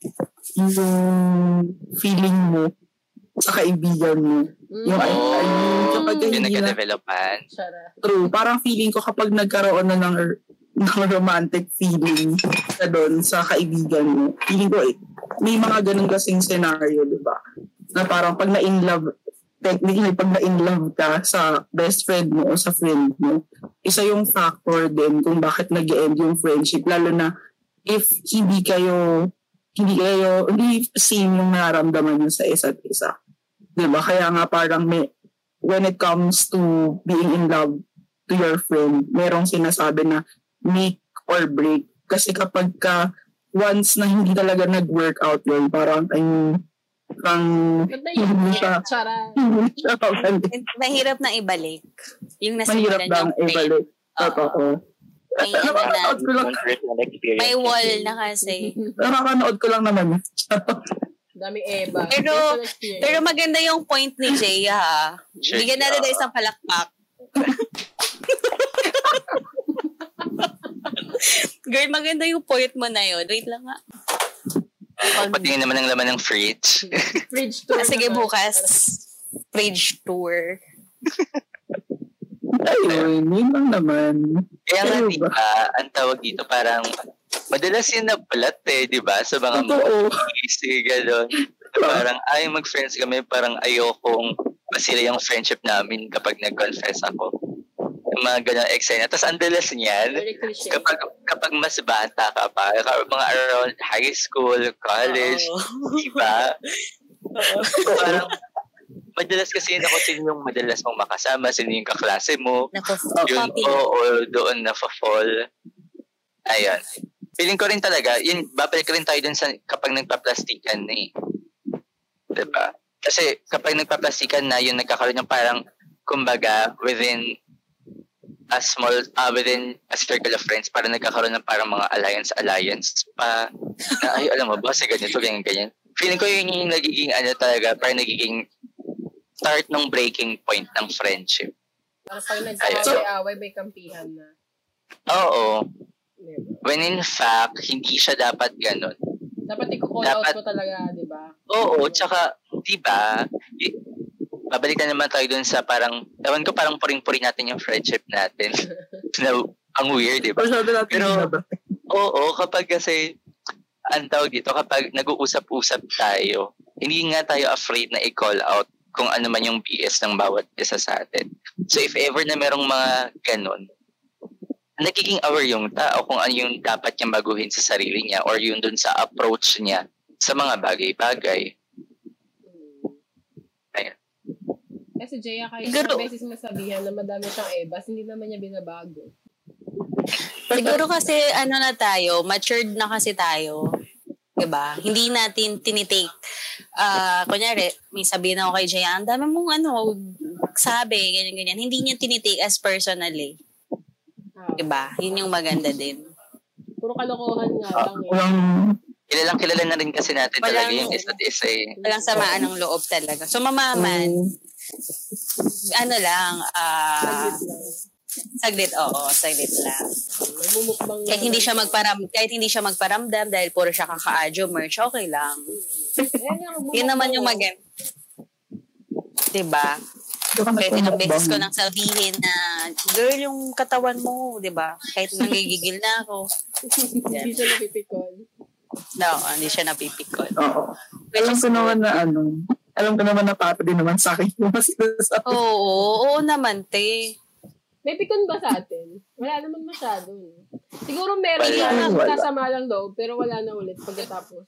yung feeling mo sa kaibigan mo. Yung ay, ay, kapag Yung hindi na, nagka-developan. Chara. true, parang feeling ko kapag nagkaroon na ng, ng romantic feeling sa doon sa kaibigan mo, feeling ko eh, may mga ganun kasing scenario, di ba? Na parang pag na-in love, technically pag na-in love ka sa best friend mo o sa friend mo, isa yung factor din kung bakit nag end yung friendship, lalo na if hindi kayo hindi kayo, hindi same yung nararamdaman nyo sa isa't isa. Di ba? Kaya nga parang may, when it comes to being in love to your friend, merong sinasabi na make or break. Kasi kapag ka once na hindi talaga nag-work out yun, parang ay parang Ganda hindi siya, hindi siya. Mahirap na ibalik. Yung Mahirap bang yung pain. ibalik. Oo. Totoo. May ano na, Nakakanood ko lang, may wall na kasi. nakakanood ko lang naman. Dami Eva. Pero-. Pero maganda yung point ni Jay ha. Bigyan natin ng isang palakpak. Girl, maganda yung point mo na yun. Wait lang nga. Patingin naman ang laman ng fridge. Fridge tour. Ah, sige, naman. bukas. Fridge tour. Ayun, yun lang naman. Kaya nga, Ano di ba, ang tawag dito parang, madalas yun na balat eh, di ba? Sa mga movies, eh, gano'n. Parang, ay, mag-friends kami, parang ayokong masila yung friendship namin kapag nag-confess ako. Yung mga gano'ng eksena. Tapos, ang dalas niyan, kapag kapag mas bata ka pa, mga around high school, college, Oo. di ba? Oo. Parang, madalas kasi yun ako sino yung madalas mong makasama, sino yung kaklase mo, Naku, yun copy. o, o doon na fall Ayun. Feeling ko rin talaga, yun, babalik rin tayo dun sa kapag nagpa-plastikan na eh. Diba? Kasi kapag nagpa-plastikan na, yun nagkakaroon ng parang, kumbaga, within a small, uh, within a circle of friends, parang nagkakaroon ng parang mga alliance-alliance pa, na, ay, alam mo ba, sa ganito, ganyan, ganyan. Feeling ko yun yung nagiging, ano talaga, parang nagiging start ng breaking point ng friendship. Parang pag nag-away-away, may kampihan na. Oo. Diba? When in fact, hindi siya dapat ganun. Dapat i-call out mo talaga, di ba? Oo, tsaka, di ba, babalik na naman tayo dun sa parang, ewan ko parang puring-puri natin yung friendship natin. na, ang weird, di ba? Pero-. Oo, kapag kasi, ang tawag dito, kapag nag-uusap-usap tayo, hindi nga tayo afraid na i-call out kung ano man yung BS ng bawat isa sa atin. So if ever na merong mga ganun, nagiging aware yung tao kung ano yung dapat niyang baguhin sa sarili niya or yung dun sa approach niya sa mga bagay-bagay. Ayan. Kasi Jaya, kahit Siguro- beses masabihan na madami siyang ebas, hindi naman niya binabago. Siguro kasi ano na tayo, matured na kasi tayo. 'Di ba? Hindi natin tinitake. Ah, kunyari, may sabihin ako kay Jay, ang dami mong ano, sabi, ganyan ganyan. Hindi niya tinitake as personally. Ah, 'Di ba? Yun yung maganda din. puro kalokohan nga lang eh. Walang, Kilalang kilala na rin kasi natin talaga Walang- yung isa't isa eh. Walang samaan ng loob talaga. So mamaman, ano lang, ah, Saglit lang. saglit, oo, saglit lang. Kahit na- hindi siya magparam kahit hindi siya magparamdam dahil puro siya kaka-adjo merch, okay lang. Yun naman yung maganda. Diba? Baka Kahit ilang beses ko nang sabihin na, girl, yung katawan mo, di ba? Kahit nangigigil na ako. Hindi siya napipikon. No, hindi siya napipikon. Oo. Alam ko naman na ano, alam ko naman na papa din naman sa akin yung mas sinasabi. Oo, oo naman, te. May pikon ba sa atin? Wala naman masyado. no? Siguro meron Wala. na Wala. kasama lang loob, pero wala na ulit pagkatapos.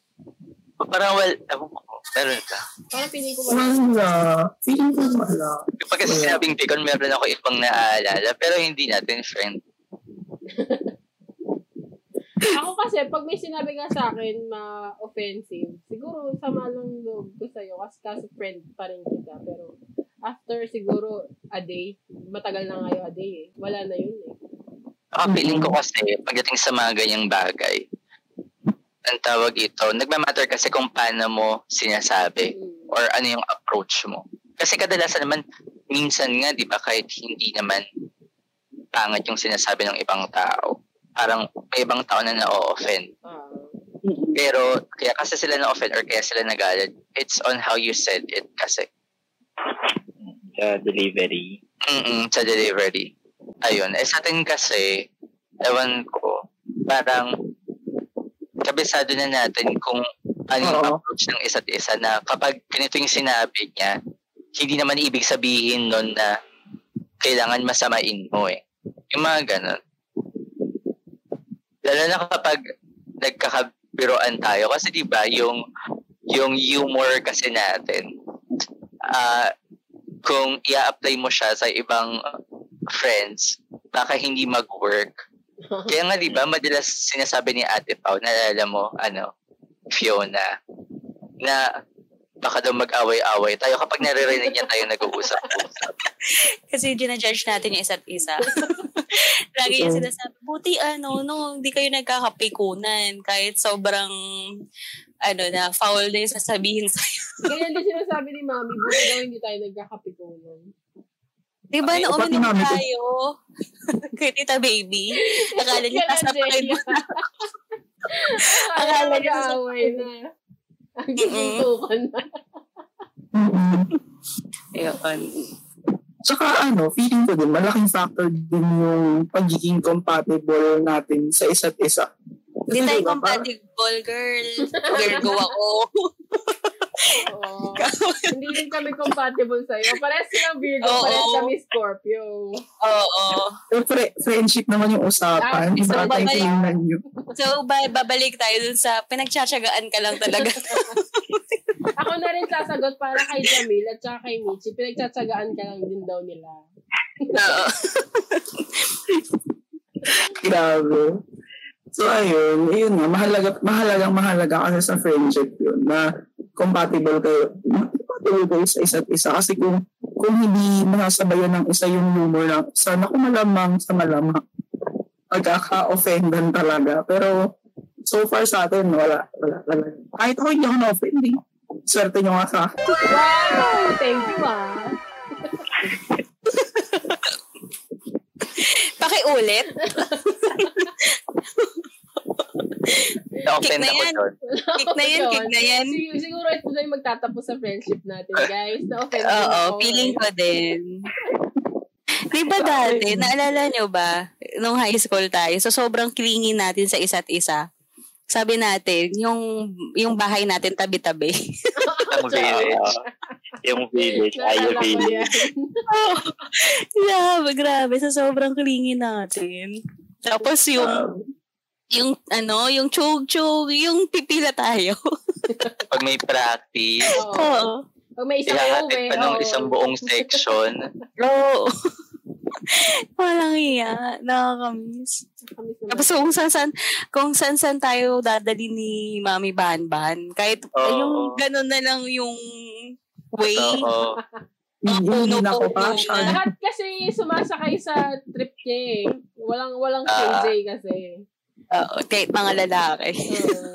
Parang well, ewan ko, meron ka. Parang piling ko wala. Wala. Feeling ko wala. Kapag kasi Wala. sinabing pikon, meron ako ibang naaalala, pero hindi natin friend. Ako kasi, pag may sinabi ka sa akin na offensive, siguro sama lang loob ko sa'yo kasi kaso friend pa rin kita. Pero after siguro a day, matagal na nga yung a day eh. Wala na yun eh. Ako feeling ko kasi, pagdating sa mga ganyang bagay, ang tawag ito, nagmamatter kasi kung paano mo sinasabi Mm. or ano yung approach mo. Kasi kadalasan naman, minsan nga, di ba, kahit hindi naman pangit yung sinasabi ng ibang tao, parang may ibang tao na na-offend. Ah. Pero, kaya kasi sila na-offend or kaya sila nagalit, it's on how you said it kasi. Sa delivery. Mm sa delivery. Ayun. Eh sa atin kasi, ewan ko, parang kabisado na natin kung ano yung approach ng isa't isa na kapag ganito yung sinabi niya, hindi naman ibig sabihin nun na kailangan masamain mo eh. Yung mga ganun. Lalo na kapag nagkakabiroan tayo. Kasi di ba yung, yung humor kasi natin, ah kung i-apply mo siya sa ibang friends, baka hindi mag-work. Kaya nga, di ba, madalas sinasabi ni Ate Pau, naalala mo, ano, Fiona, na baka daw mag-away-away tayo kapag naririnig niya tayo nag-uusap. Kasi ginajudge natin yung isa't isa. Lagi yung sinasabi, buti ano, no, hindi kayo nagkakapikunan. Kahit sobrang, ano na, foul na yung sasabihin sa'yo. Ganyan din sinasabi ni Mami, buti daw hindi tayo nagkakapikunan. Di ba, Ay, mami ko. tayo? Kay Tita Baby. Akala niya Kaya nasa Jay. Akala niya sa nag-aaway na. Ang gigintukan na. Ayun. Tsaka ano, feeling ko din, malaking factor din yung pagiging compatible natin sa isa't isa. Hindi tayo diba, compatible, girl. Virgo ako. Oo. Hindi rin kami compatible sa'yo. Parehas silang Virgo, Oo. parehas kami Scorpio. Oo. Yung fri- friendship naman yung Ah, usapan. Hindi isang ba tayo babalik. tingnan nyo? So, ba- babalik tayo dun sa pinagtsatsagaan ka lang talaga. Ako na rin sasagot para kay Jamil at saka kay Michi. Pinagtsatsagaan ka lang din daw nila. Oo. Grabe. So, ayun. Yun nga. Mahalaga, mahalagang mahalaga kasi sa friendship yun na compatible kayo. Compatible kayo sa isa't isa. Kasi kung kung hindi masasabayan ng isa yung humor ng isa, naku malamang sa malamang. Magkaka-offendan talaga. Pero so far sa atin, wala. Wala talaga. Kahit ako hindi ako na-offend eh. Swerte nyo nga sa akin. Wow! Thank you ah. Pakiulit. Na-offend Kick na ako yan. doon. Kick na yan, kick na yan. Sig- siguro ito na yung magtatapos sa friendship natin, guys. Na-offend din Oo, feeling ko din. Di ba dati, naalala nyo ba, nung high school tayo, so sobrang clingy natin sa isa't isa. Sabi natin, yung yung bahay natin tabi-tabi. Ang village. Yung village. Ay, yung village. yan. grabe, grabe. Sa sobrang clingy natin. Tapos yung, yung ano, yung chug-chug, yung pipila tayo. Pag may practice, Oo. Oo. Pag may isang ihahatid pa ng oo. isang buong section. Oo. Walang iya. Nakakamiss. Tapos kung saan saan, kung saan saan tayo dadali ni Mami Ban-Ban, kahit Oo. yung ganun na lang yung way, Oo. Pa siya. na. Lahat kasi sumasakay sa trip niya eh. Walang, walang Ah. KJ kasi. Oo, kahit mga lalaki.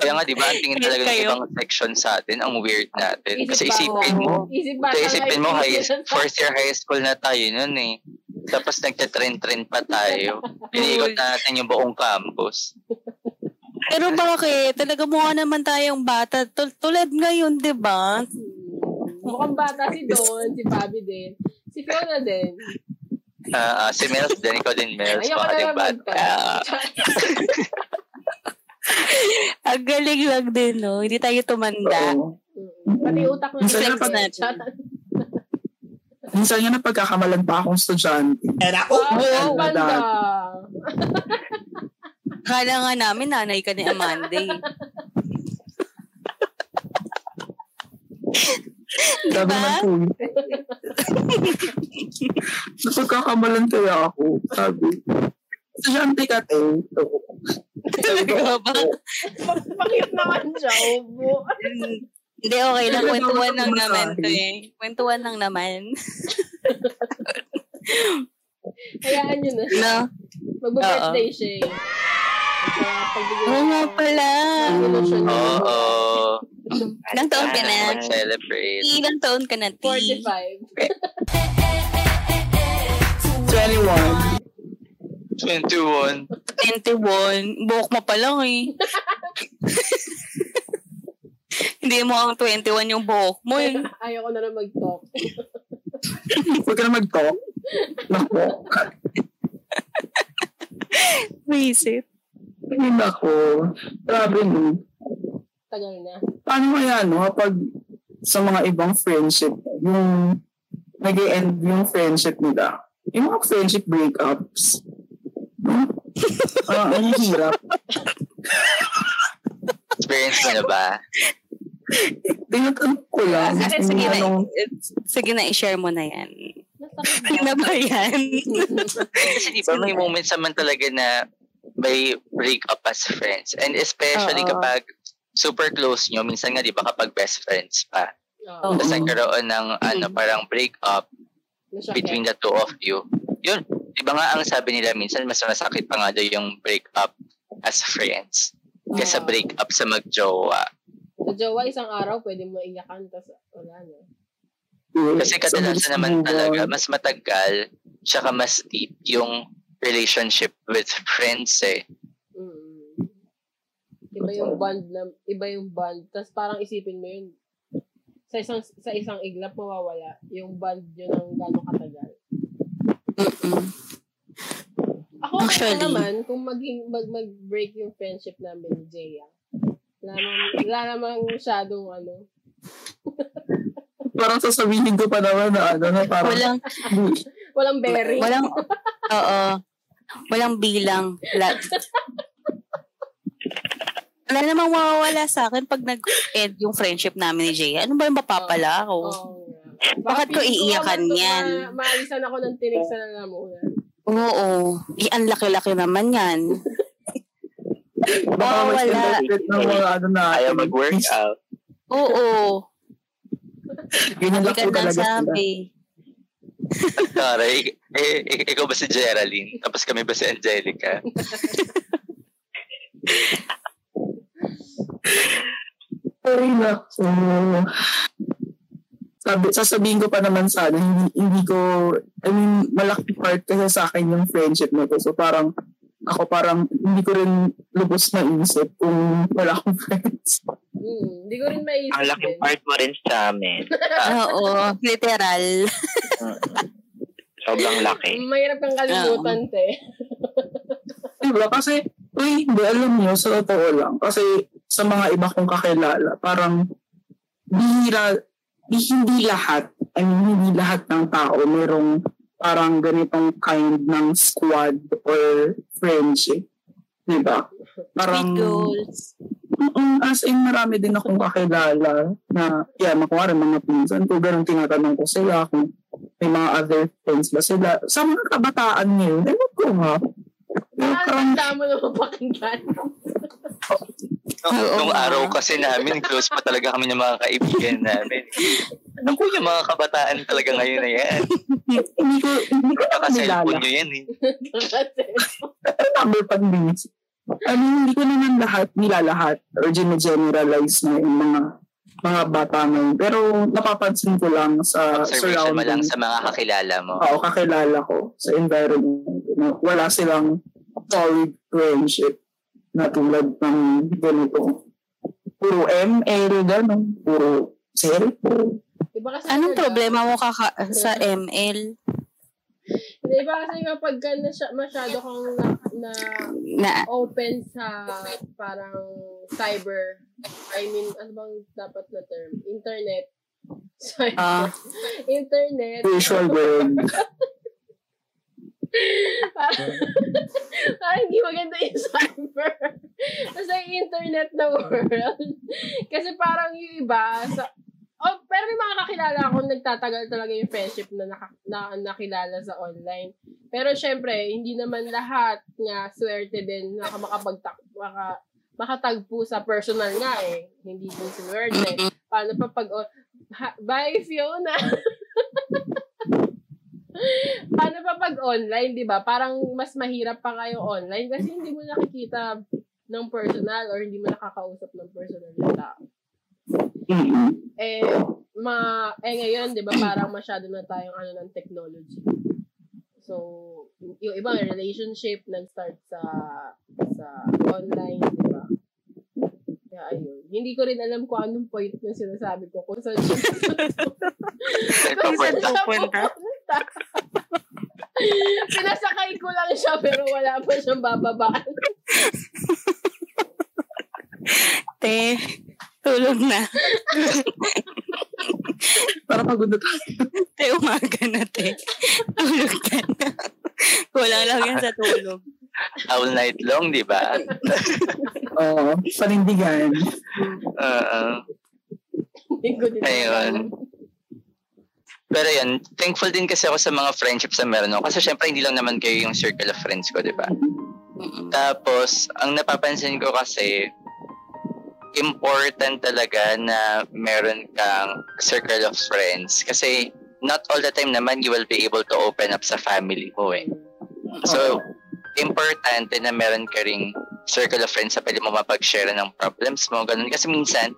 Kaya nga, di ba, ang tingin talaga ng ibang section sa atin, ang weird natin. Isip Kasi isipin mo, Isip ba isipin mo, high, first year high school na tayo nun eh. Tapos nagtatrend-trend pa tayo. Iniikot natin yung buong campus. Pero bakit? Talaga mukha naman tayong bata. Tul- tulad ngayon, di ba? Mukhang bata si Don, si Bobby din. Si Fiona din. Ah, ah, si Mels din, ikaw din Mels. Ayoko na din lang magka. Ang galing lang din, no? Hindi tayo tumanda. Oo. Pati utak na Minsan na pag- natin. Minsan nga napagkakamalan pa akong estudyante. Wow, Oo, ang banda. Kala nga namin, nanay ka ni Amanda. eh. Sabi Diba? ng kuya. Napagkakamalan kaya ako. Sabi, estudyante ka, te. Ko, Grabe. Bakit naman siya, ubo? Hindi, okay lang. Talaga Kwentuhan lang naman to eh. Kwentuhan lang naman. Hayaan nyo na siya. No? Magbe-birthday siya eh. Oo nga pala. Niya. Oo. Ilang taon ka na? Mag-celebrate. Ilang taon ka na, T? 45. 21. 21. 21. Buhok mo pa lang eh. Hindi mo ang 21 yung buhok mo eh. Ayoko na lang mag-talk. Huwag ka na mag-talk. Nako. Visit. Ay, nako. Grabe no. Tagal na. Paano kaya, no? Kapag sa mga ibang friendship, yung nag end yung friendship nila, yung mga friendship breakups, no? Ah, ang hirap. Experience mo na ba? Tinatanong ko lang. Sige, sige na. anong- Sige na, i-share mo na yan. Nasakit Ano ba yan? Kasi di ba may moments naman talaga na may break up as friends. And especially Oo. kapag super close nyo, minsan nga di ba kapag best friends pa. Oo. Tapos nagkaroon ng ano, Mm. parang break up between the two of you. Yun, di ba nga ang sabi nila minsan mas masakit pa nga daw yung break up as friends kaysa Oo. break up sa magjowa. Sa jowa, isang araw, pwede mo iyakan, tapos wala na. Kasi kadalasan naman talaga, mas matagal, tsaka mas deep yung relationship with friends eh. Iba yung bond na, iba yung bond. Tapos parang isipin mo yun, sa isang sa isang iglap mawawala yung bond yun ng gano'ng katagal. Mm-mm. Ako Actually. naman kung maging mag mag-break yung friendship namin ni Jaya. Wala namang, wala namang masyadong ano. Parang sasabihin ko pa naman na ano, na parang, Walang, Walang bearing. walang, oo. Walang bilang. La, wala namang mawawala sa akin pag nag-end yung friendship namin ni Jay. Ano ba yung mapapala ako? Oo nga. Bakit ko iiyakan yan? Ma- maalisan ako ng tinig sa lalamunan. Oo. Eh, ang laki-laki naman yan. baka Oh, wala. ng mga ano na, Ayaw mag-workout. Oo. ganyan Hindi lang ka po talaga sila. nasabi. Taray, eh, eh, ikaw ba si Geraldine? Tapos kami ba si Angelica? Ay, nako. Sabi, sasabihin ko pa naman sana, hindi, hindi ko, I mean, malaki part kasi sa akin yung friendship na to. So parang, ako parang, hindi ko rin lubos na isip kung wala akong friends. Hmm, hindi ko rin maisip Ang laking din. part mo rin sa amin. Oo. Literal. Sobrang laki. Mahirap kang kalimutan, te. Diba? Kasi, uy, hindi, alam niyo, sa totoo lang. Kasi sa mga iba kong kakilala, parang bihira, di, hindi lahat, I mean, hindi lahat ng tao merong parang ganitong kind ng squad or friendship. Diba? Parang, Sweet goals. Mm, as in, marami din akong kakilala na, yan, makuha rin mga pinsan ko, ganun tinatanong ko sila kung may mga other friends ba sila. Sa mga kabataan ngayon, ewan ko nga. Parang, Nakakanda mo na mapakinggan. Oo nung araw kasi namin, close pa talaga kami ng mga kaibigan namin. Naku, yung mga kabataan talaga ngayon na yan. hindi ko, hindi ko naman nilala. Kaka-cellphone nyo yan eh. Kasi, number minutes. I mean, hindi ko naman lahat, nilalahat or generalize na yung mga mga bata na yun. Pero napapansin ko lang sa Observation mo lang surrounding. sa mga kakilala mo. Oo, kakilala ko sa environment na wala silang solid friendship. Na tulad ng ganito. Puro ML, gano'n. Puro cellphone. Iba kasi Anong talaga- problema mo kaka sa ML? Hindi, iba kasi kapag ka nasya, masyado kang na, na Na, open sa parang cyber, I mean, ano bang dapat na term? Internet. Cyber. Ah. Internet. Visual world. parang, hindi maganda yung cyber. Basta yung internet na world. Kasi parang yung iba, sa, oh, pero may mga kakilala ako nagtatagal talaga yung friendship na, naka, na nakilala sa online. Pero syempre, hindi naman lahat nga swerte din na makapagtak, maka, makatagpo sa personal nga eh. Hindi din swerte. Paano pa pag, oh, ha, bye Fiona! Paano pa pag online, di ba? Parang mas mahirap pa kayo online kasi hindi mo nakikita ng personal or hindi mo nakakausap ng personal na tao. Mm-mm. Eh, ma, eh ngayon, di ba, parang masyado na tayong ano ng technology. So, yung ibang relationship nag-start sa sa online, di ba? Kaya ayun. Hindi ko rin alam kung anong point na sinasabi ko. Kung saan siya kung saan siya Pupunta. Pinasakay ko lang siya pero wala pa siyang bababaan. te, tulog na. Para pagod na tayo. Te, umaga na, te. Tulog ka na. Kulang lang yan sa tulog. All night long, di ba? Oo, panindigan. Oo. Ayun. Pero yan, thankful din kasi ako sa mga friendships na meron ako. Kasi syempre, hindi lang naman kayo yung circle of friends ko, di ba? Mm-mm. Tapos, ang napapansin ko kasi, important talaga na meron kang circle of friends. Kasi, not all the time naman you will be able to open up sa family mo eh. So, importante na meron ka ring circle of friends sa pwede mo mapag-share ng problems mo, ganun. Kasi minsan,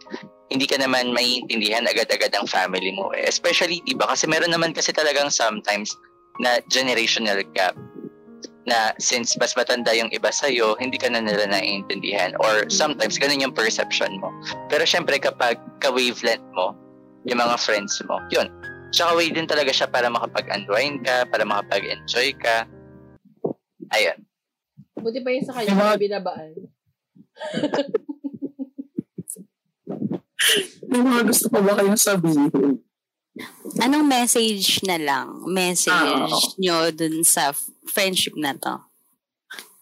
hindi ka naman maiintindihan agad-agad ang family mo. Eh. Especially, di ba? Kasi meron naman kasi talagang sometimes na generational gap na since mas matanda yung iba sa'yo, hindi ka na nila naiintindihan. Or sometimes, ganun yung perception mo. Pero syempre, kapag ka-wavelength mo, yung mga friends mo, yun. Tsaka way din talaga siya para makapag-unwind ka, para makapag-enjoy ka. Ayun. Buti pa yun sa kanya binabaan. May mga gusto pa ba kayong sabihin? Anong message na lang? Message Ah, nyo dun sa friendship na to?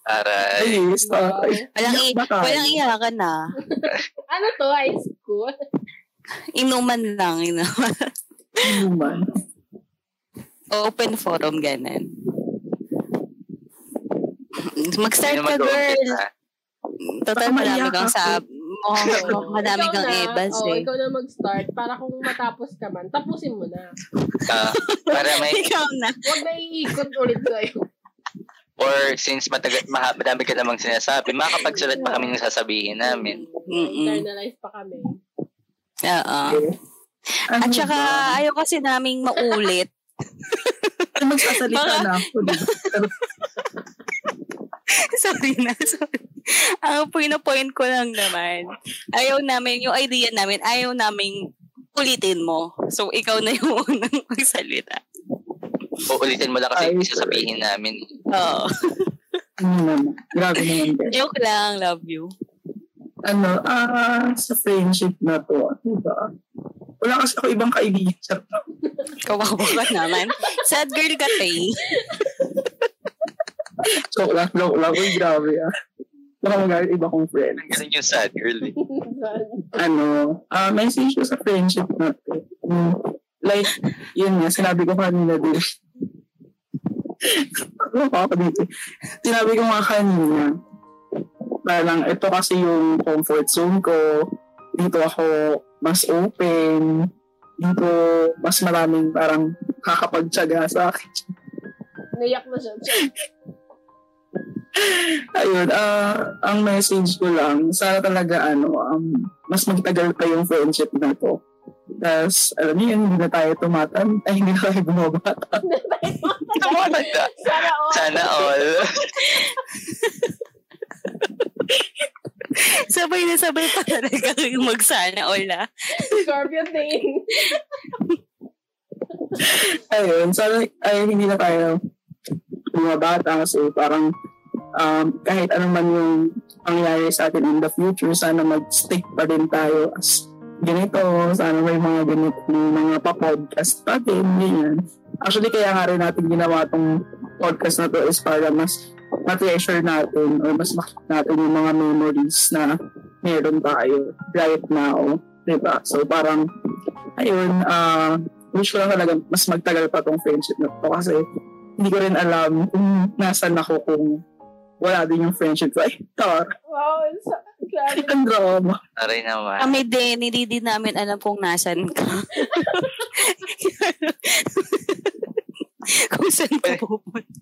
Para, Ay, sa... Ay, Walang, i- walang iyakan na. Ano to? High school? Inuman lang. Inuman. Inuman. Open forum, ganun. Mag-start ka, girl. Total, marami kang ako. Sab... Oh, madami Ikaw kang na, ebas oh, eh. ikaw na mag-start para kung matapos ka man, tapusin mo na. Ah, para may, Ikaw na. Huwag na iikot ulit sa'yo. or since matagal, maha, madami ka namang sinasabi, makakapagsulat pa kami ng sasabihin namin. Mm-mm. Internalize pa kami. Oo. Ano At saka, ba? ayaw kasi naming maulit. Magsasalita Baka- na ako. Sorry na, sorry. Ang point ko lang naman, ayaw namin, yung idea namin, ayaw namin ulitin mo. So, ikaw na yung unang magsalita. Uulitin mo lang kasi Ay, yung sasabihin namin. Oo. ano naman. Grabe naman. Joke lang, love you. Ano, ah, sa friendship na to, ano ba? Wala kasi ako ibang kaibigan. Lang. Kawawa ka naman. Sad girl ka, Tay. Joke lang, joke lang. Uy, grabe ah. Baka magalit iba kong friend. Ang galing yung sad girl eh. Ano, ah, message ko sa friendship na to. Mm, like, yun nga, sinabi ko kanina din. Ano pa ako dito? Sinabi ko nga kanina, parang ito kasi yung comfort zone ko. Dito ako mas open. Dito mas maraming parang kakapagtsaga sa akin. Naiyak na siya. Ayun, ah ang message ko lang, sana talaga ano, um, mas magtagal pa yung friendship na to. Tapos, alam niyo yun, hindi na tayo tumatan, ay hindi na tayo bumabata. Sana all. Sana all. sabay na sabay pa talaga yung magsana all ah. Scorpio thing. Ayun, sana ay hindi na tayo mga bata kasi parang um, kahit ano man yung pangyayari sa atin in the future, sana mag-stick pa din tayo as ganito, sana may mga ganito, may mga pa-podcast pa din, ganyan. Actually, kaya nga rin natin ginawa tong podcast na to is para mas ma-treasure natin or mas makita natin yung mga memories na meron tayo right now. Diba? So parang, ayun, uh, wish ko lang talaga mas magtagal pa tong friendship na to kasi hindi ko rin alam kung nasan ako kung wala din yung friendship ko. Ay, tar. Wow, it's grabe. Ang drama. Aray naman. Kami din, hindi din namin alam kung nasan ka. kung saan ka pupunta.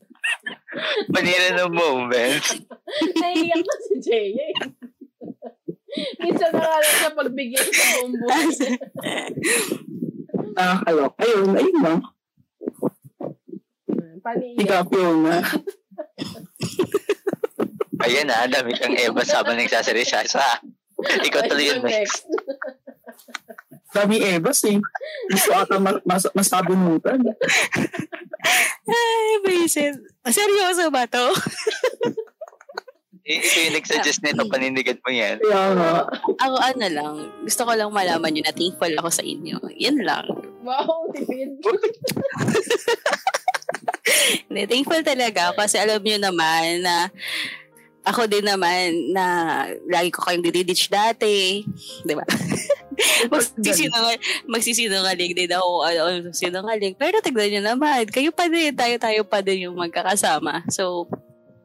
Panira ng moment. Naiiyak na si Jay. eh. Minsan na nga lang siya pagbigyan sa buong buhay. Nakakalok. Ayun, ayun lang. Paniiyak. Ikaw, Fiona. Ayan na, dami kang Eva habang nagsasalita siya. Ikaw tuloy yung next. Dami Evas eh. Gusto ata mas, mas, masabunutan. Ay, Vincent. Seryoso ba to? Eh, Ito yung nagsuggest nito, panindigan mo yan. Nga. Ako ano lang, gusto ko lang malaman yun na thankful ako sa inyo. Yan lang. Wow, tipid. Hindi, thankful talaga ako kasi alam nyo naman na ako din naman na lagi ko kayong dididitch dati. Di ba? magsisinungaling, magsisinungaling din ako. Ano, sinungaling. Pero tignan nyo naman, kayo pa din, tayo-tayo pa din yung magkakasama. So,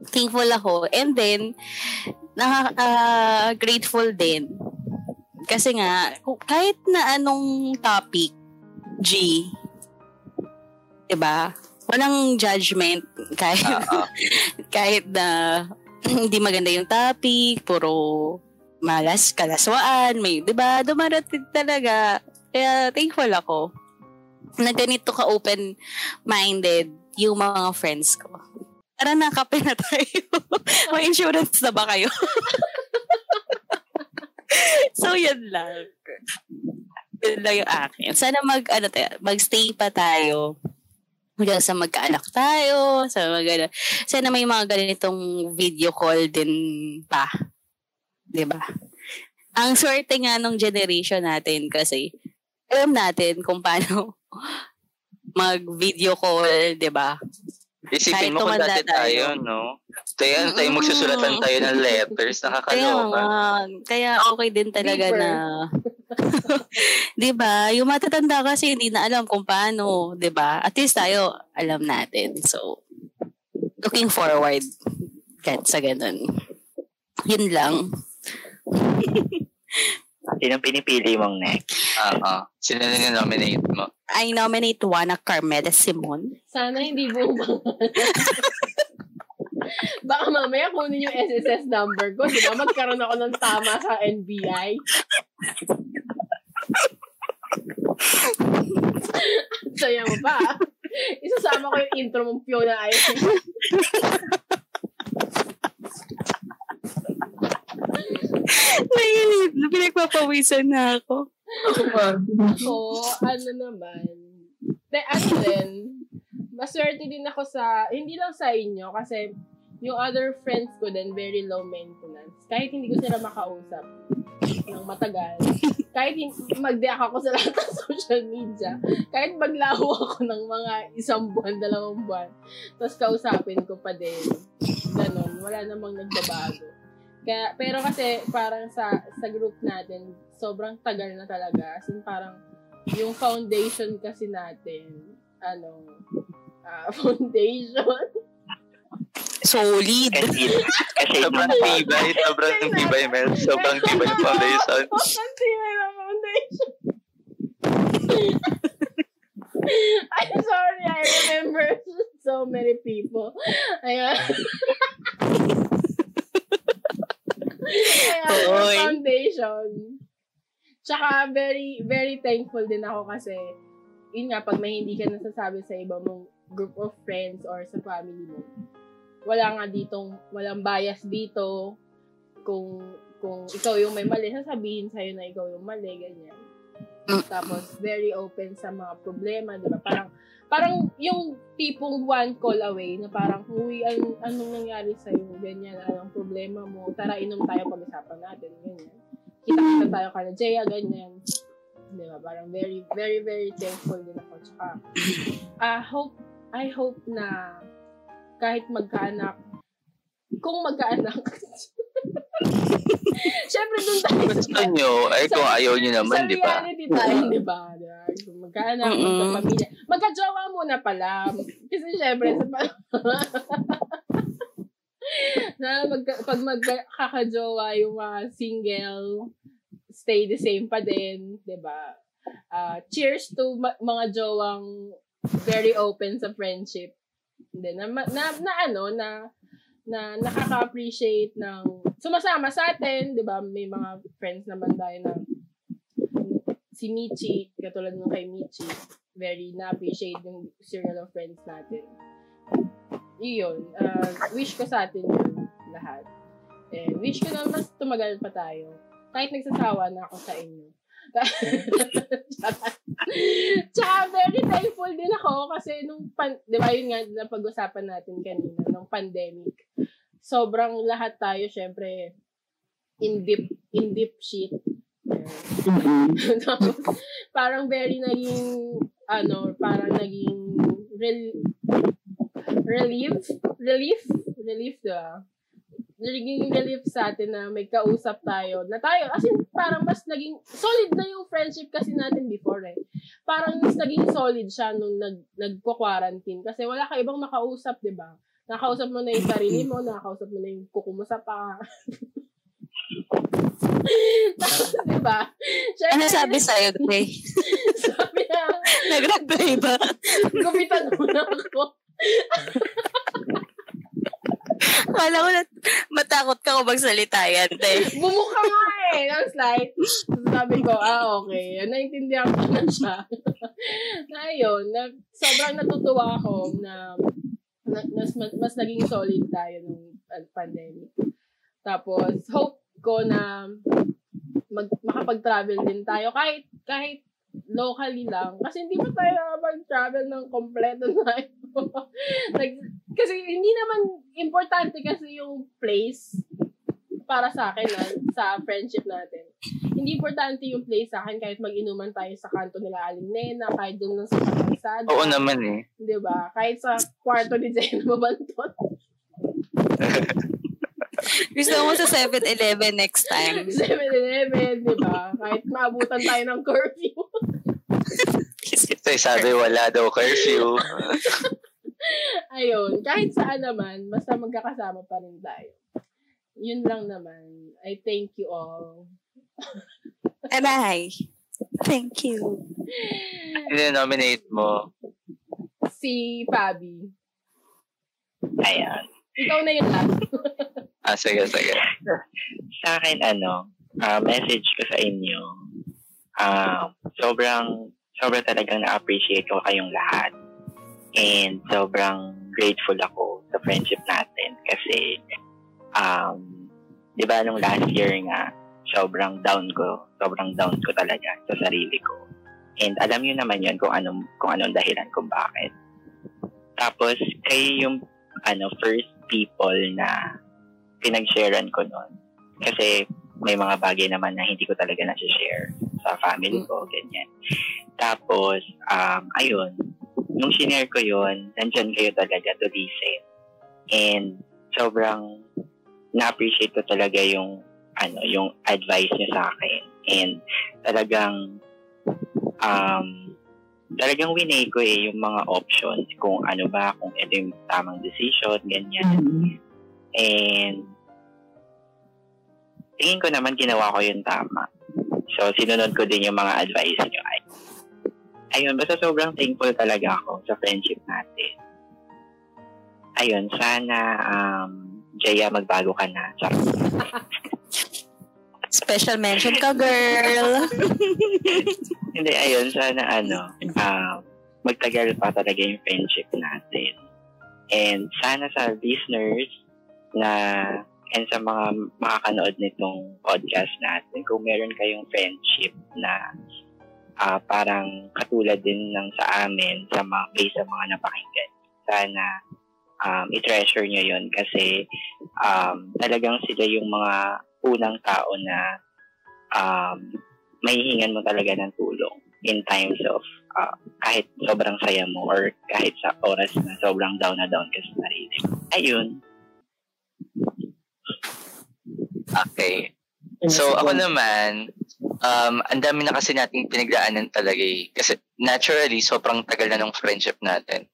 thankful ako. And then, naka, ah, grateful din. Kasi nga, kahit na anong topic, G, diba? Walang judgment. Kahit, Oo. kahit na hindi maganda yung topic, puro malas, kalaswaan, may, di ba, dumarating talaga. Kaya thankful ako na ganito ka open-minded yung mga friends ko. Tara na, na tayo. may insurance na ba kayo? so, yan lang. Yun lang yung akin. Sana mag, ano tayo, mag-stay pa tayo hanggang sa magkaanak tayo, sa mga Sana may mga ganitong video call din pa. 'Di ba? Ang swerte nga nung generation natin kasi alam natin kung paano mag-video call, 'di ba? Isipin Kahit mo kung dati tayo. tayo, no? Tayo, tayo magsusulatan tayo ng letters, Kaya nakakaloka. nga, kaya okay din talaga na 'di ba? Yung matatanda kasi hindi na alam kung paano, 'di ba? At least tayo alam natin. So looking forward gan sa ganun. Yun lang. Sinong pinipili mong next? Oo. Sino na nominate mo? I nominate Juana Carmela Simon. Sana hindi bumaba. Baka mamaya kunin yung SSS number ko. Di ba magkaroon ako ng tama sa NBI? Saya mo pa. Isasama ko yung intro mong Fiona Ice. Naiinip na pinagpapawisan na ako. Ako ano naman. De, ano din, maswerte din ako sa, hindi lang sa inyo, kasi yung other friends ko din, very low maintenance. Kahit hindi ko sila makausap ng matagal. Kahit mag-deac ako sa lahat ng social media. Kahit maglaho ako ng mga isang buwan, dalawang buwan. Tapos kausapin ko pa din. Ganon. Wala namang nagbabago. Kaya, pero kasi parang sa sa group natin, sobrang tagal na talaga. As in, parang yung foundation kasi natin, ano, ah, foundation. Solid. Kasi, kasi Sobrang nung- tibay, sobrang tibay, Mel. Sobrang tibay yung foundation. Ang tibay ng foundation. I'm sorry, I remember so many people. Ayun, yung Oy. foundation. Tsaka, very, very thankful din ako kasi, yun nga, pag may hindi ka nasasabi sa iba mong group of friends or sa family mo, wala nga ditong, walang bias dito, kung kung ikaw yung may mali, sasabihin sa'yo na ikaw yung mali, ganyan. Mm. Tapos, very open sa mga problema, di ba? Parang, parang yung tipong one call away na parang, uy, an anong nangyari sa'yo, ganyan, anong problema mo, tara, inom tayo, pag-usapan natin, ganyan. Kita-kita tayo kala Jaya, ganyan. Di ba? Parang very, very, very thankful din ako. Tsaka, I hope, I hope na kahit magkaanak, kung magkaanak, Siyempre, doon tayo. Gusto nyo, ay kung ayaw nyo naman, di ba? Sa reality tayo, di ba? Diba? Magkaanak, Mm-mm. magkapamilya. Magkajowa muna pala. Kasi syempre, sa pa- na magka, pag magkakajowa yung mga single, stay the same pa din, di ba? Ah, cheers to ma- mga jowang very open sa friendship. Hindi, na, na, na ano, na na nakaka-appreciate ng sumasama sa atin, 'di ba? May mga friends naman tayo na si Michi, katulad ng kay Michi, very na-appreciate yung circle of friends natin. Iyon, uh, wish ko sa atin yun lahat. And wish ko na mas tumagal pa tayo. Kahit nagsasawa na ako sa inyo. Tsaka very thankful din ako kasi nung, pan, di ba yun nga na pag-usapan natin kanina, nung pandemic, sobrang lahat tayo, syempre, in deep, in deep shit. Tapos, parang very naging, ano, parang naging rel, relief, relief, relief, diba? Naging relief sa atin na may kausap tayo. Na tayo, as in, parang mas naging, solid na yung friendship kasi natin before eh. Parang mas naging solid siya nung nag, nagko-quarantine. Kasi wala ka ibang makausap, di ba? Nakausap mo na yung sarili mo, nakausap mo na yung kuko mo sa pa. Tapos, di ba? Ano Syempre, sabi sa'yo, Gray? sabi na, Nag-reply ba? gupitan mo na ako. Kala ko na matakot ka kung magsalita yan, te. Bumuka nga eh, ng slide. Sabi ko, ah, okay. Naintindihan ko na siya. na yun, na, sobrang natutuwa ako na, na mas, mas, naging solid tayo nung uh, pandemic. Tapos, hope ko na mag, makapag-travel din tayo kahit kahit locally lang. Kasi hindi pa tayo nakapag-travel ng kompleto na ito. like, kasi hindi naman importante kasi yung place para sa akin na, sa friendship natin. Hindi importante yung place sa akin kahit mag-inuman tayo sa kanto nila Aling Nena, kahit doon lang sa kalsada. Oo naman eh. Di ba? Kahit sa kwarto ni Jen Mabantot. Gusto mo sa 7-Eleven next time. 7-Eleven, di ba? Kahit maabutan tayo ng curfew. Ito sabi wala daw curfew. Ayun, kahit saan naman, basta magkakasama pa rin tayo. Yun lang naman. I thank you all. Aray. Thank you. Sino-nominate mo? Si Fabi. Ayan. Ikaw na yun last. Ah, sige, sige. Sa akin, ano, ah, message ko sa inyo, ah, sobrang, sobrang talagang na-appreciate ko kayong lahat. And sobrang grateful ako sa friendship natin kasi, um, di ba nung last year nga, sobrang down ko, sobrang down ko talaga sa sarili ko. And alam niyo naman yun kung anong, kung anong dahilan kung bakit. Tapos, kayo yung ano, first people na pinag-sharean ko noon. Kasi may mga bagay naman na hindi ko talaga na-share sa family ko, ganyan. Tapos, um, ayun, nung shinare ko yun, nandyan kayo talaga to listen. And sobrang na-appreciate ko talaga yung ano, yung advice niyo sa akin. And talagang um, talagang winay ko eh yung mga options kung ano ba, kung ito yung tamang decision, ganyan. And tingin ko naman ginawa ko yung tama. So, sinunod ko din yung mga advice nyo. Ay, ayun, basta sobrang thankful talaga ako sa friendship natin. Ayun, sana um, Jaya, magbago ka na. Special mention ka, girl. Hindi, ayun, sana ano, um, magtagal pa talaga yung friendship natin. And sana sa listeners na and sa mga makakanood nitong podcast natin, kung meron kayong friendship na uh, parang katulad din ng sa amin, sa mga, based sa mga napakinggan, sana um, i-treasure nyo yun kasi um, talagang sila yung mga unang tao na um, mahihingan mo talaga ng tulong in times of uh, kahit sobrang saya mo or kahit sa oras na sobrang down na down ka sa sarili mo. Ayun. Okay. So ako naman, um, ang dami na kasi nating pinagdaanan talaga eh. Kasi naturally, sobrang tagal na ng friendship natin.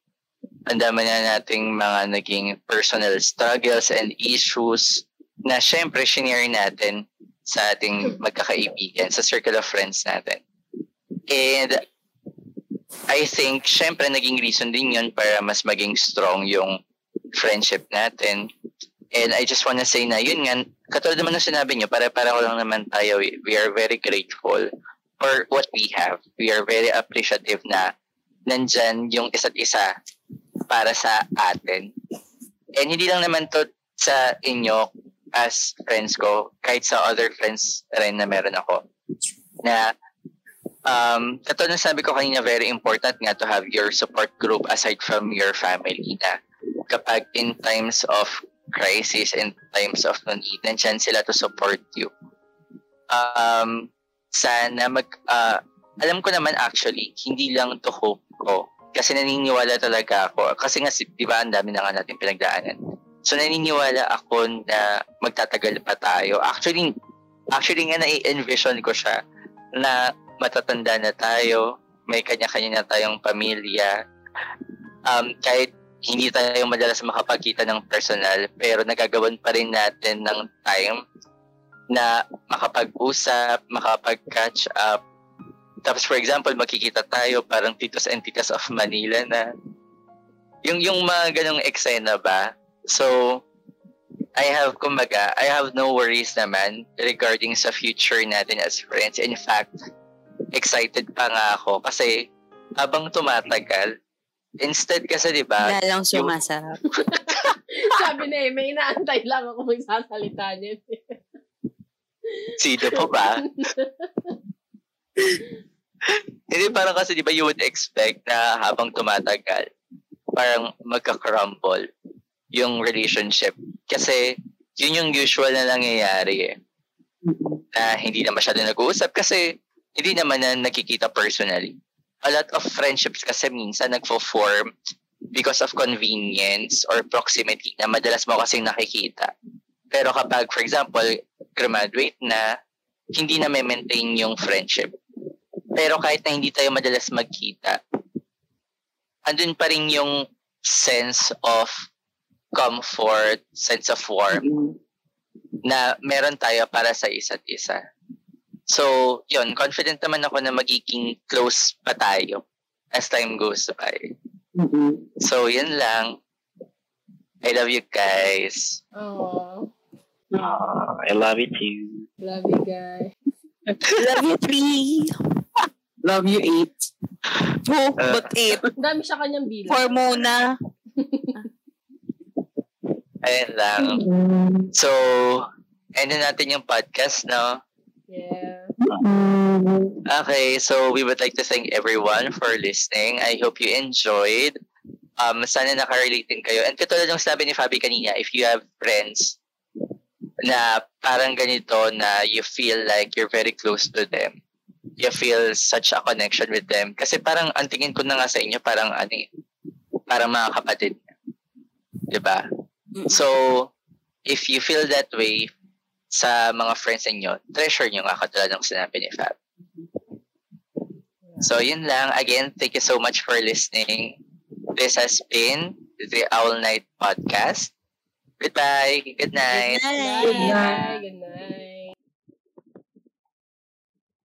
Ang dami na nating mga naging personal struggles and issues na syempre shinare natin sa ating magkakaibigan, sa circle of friends natin. And I think, syempre, naging reason din yun para mas maging strong yung friendship natin. And I just wanna say na yun nga, katulad naman ng sinabi nyo, para-para lang naman tayo, we are very grateful for what we have. We are very appreciative na nandyan yung isa't isa para sa atin. And hindi lang naman to sa inyo as friends ko, kahit sa other friends rin na meron ako. Na um, katulad ng sabi ko kanina, very important nga to have your support group aside from your family na kapag in times of crisis and times of need, nandyan sila to support you. Um, sana mag, uh, alam ko naman actually, hindi lang to hope ko. Kasi naniniwala talaga ako. Kasi nga, di ba, ang dami na nga natin pinagdaanan. So, naniniwala ako na magtatagal pa tayo. Actually, actually nga na-envision ko siya na matatanda na tayo, may kanya-kanya na tayong pamilya. Um, kahit hindi tayo madalas makapagkita ng personal, pero nagagawan pa rin natin ng time na makapag-usap, makapag-catch up. Tapos for example, makikita tayo parang titos and titas of Manila na yung yung mga ganong eksena ba. So, I have, kumbaga, I have no worries naman regarding sa future natin as friends. In fact, excited pa nga ako kasi habang tumatagal, instead kasi 'di ba? Lalang sumasarap. Sabi na eh, may inaantay lang ako magsasalita niya. Sino pa ba? Hindi parang kasi 'di ba you would expect na habang tumatagal parang magka-crumble yung relationship kasi yun yung usual na nangyayari eh. Na hindi na masyado nag-uusap kasi hindi naman na nakikita personally. A lot of friendships kasi minsan nagfo-form because of convenience or proximity na madalas mo kasing nakikita. Pero kapag, for example, graduate na, hindi na may maintain yung friendship. Pero kahit na hindi tayo madalas magkita, andun pa rin yung sense of comfort, sense of warmth na meron tayo para sa isa't isa. So, yun, confident naman ako na magiging close pa tayo as time goes by. Mm-hmm. So, yun lang. I love you guys. Aww. Uh, I love you too. Love you, guys. Love you, three. Love you, eight. Oh, but eight. Ang dami siya kanyang bilang. Four muna. Ayun lang. Mm-hmm. So, end na natin yung podcast, no? Yeah. Mm-hmm. Okay, so we would like to thank everyone for listening. I hope you enjoyed. Um, sana nakarelate din kayo. And katulad ng sabi ni Fabi kanina, if you have friends na parang ganito na you feel like you're very close to them, you feel such a connection with them. Kasi parang ang tingin ko na nga sa inyo, parang ano eh, parang mga kapatid. Diba? So, if you feel that way sa mga friends ninyo, treasure nyo nga katulad ng sinabi ni Fab. So, yun lang. Again, thank you so much for listening. This has been the Owl Night Podcast. Goodbye. Good night. Good night. Bye. Good night.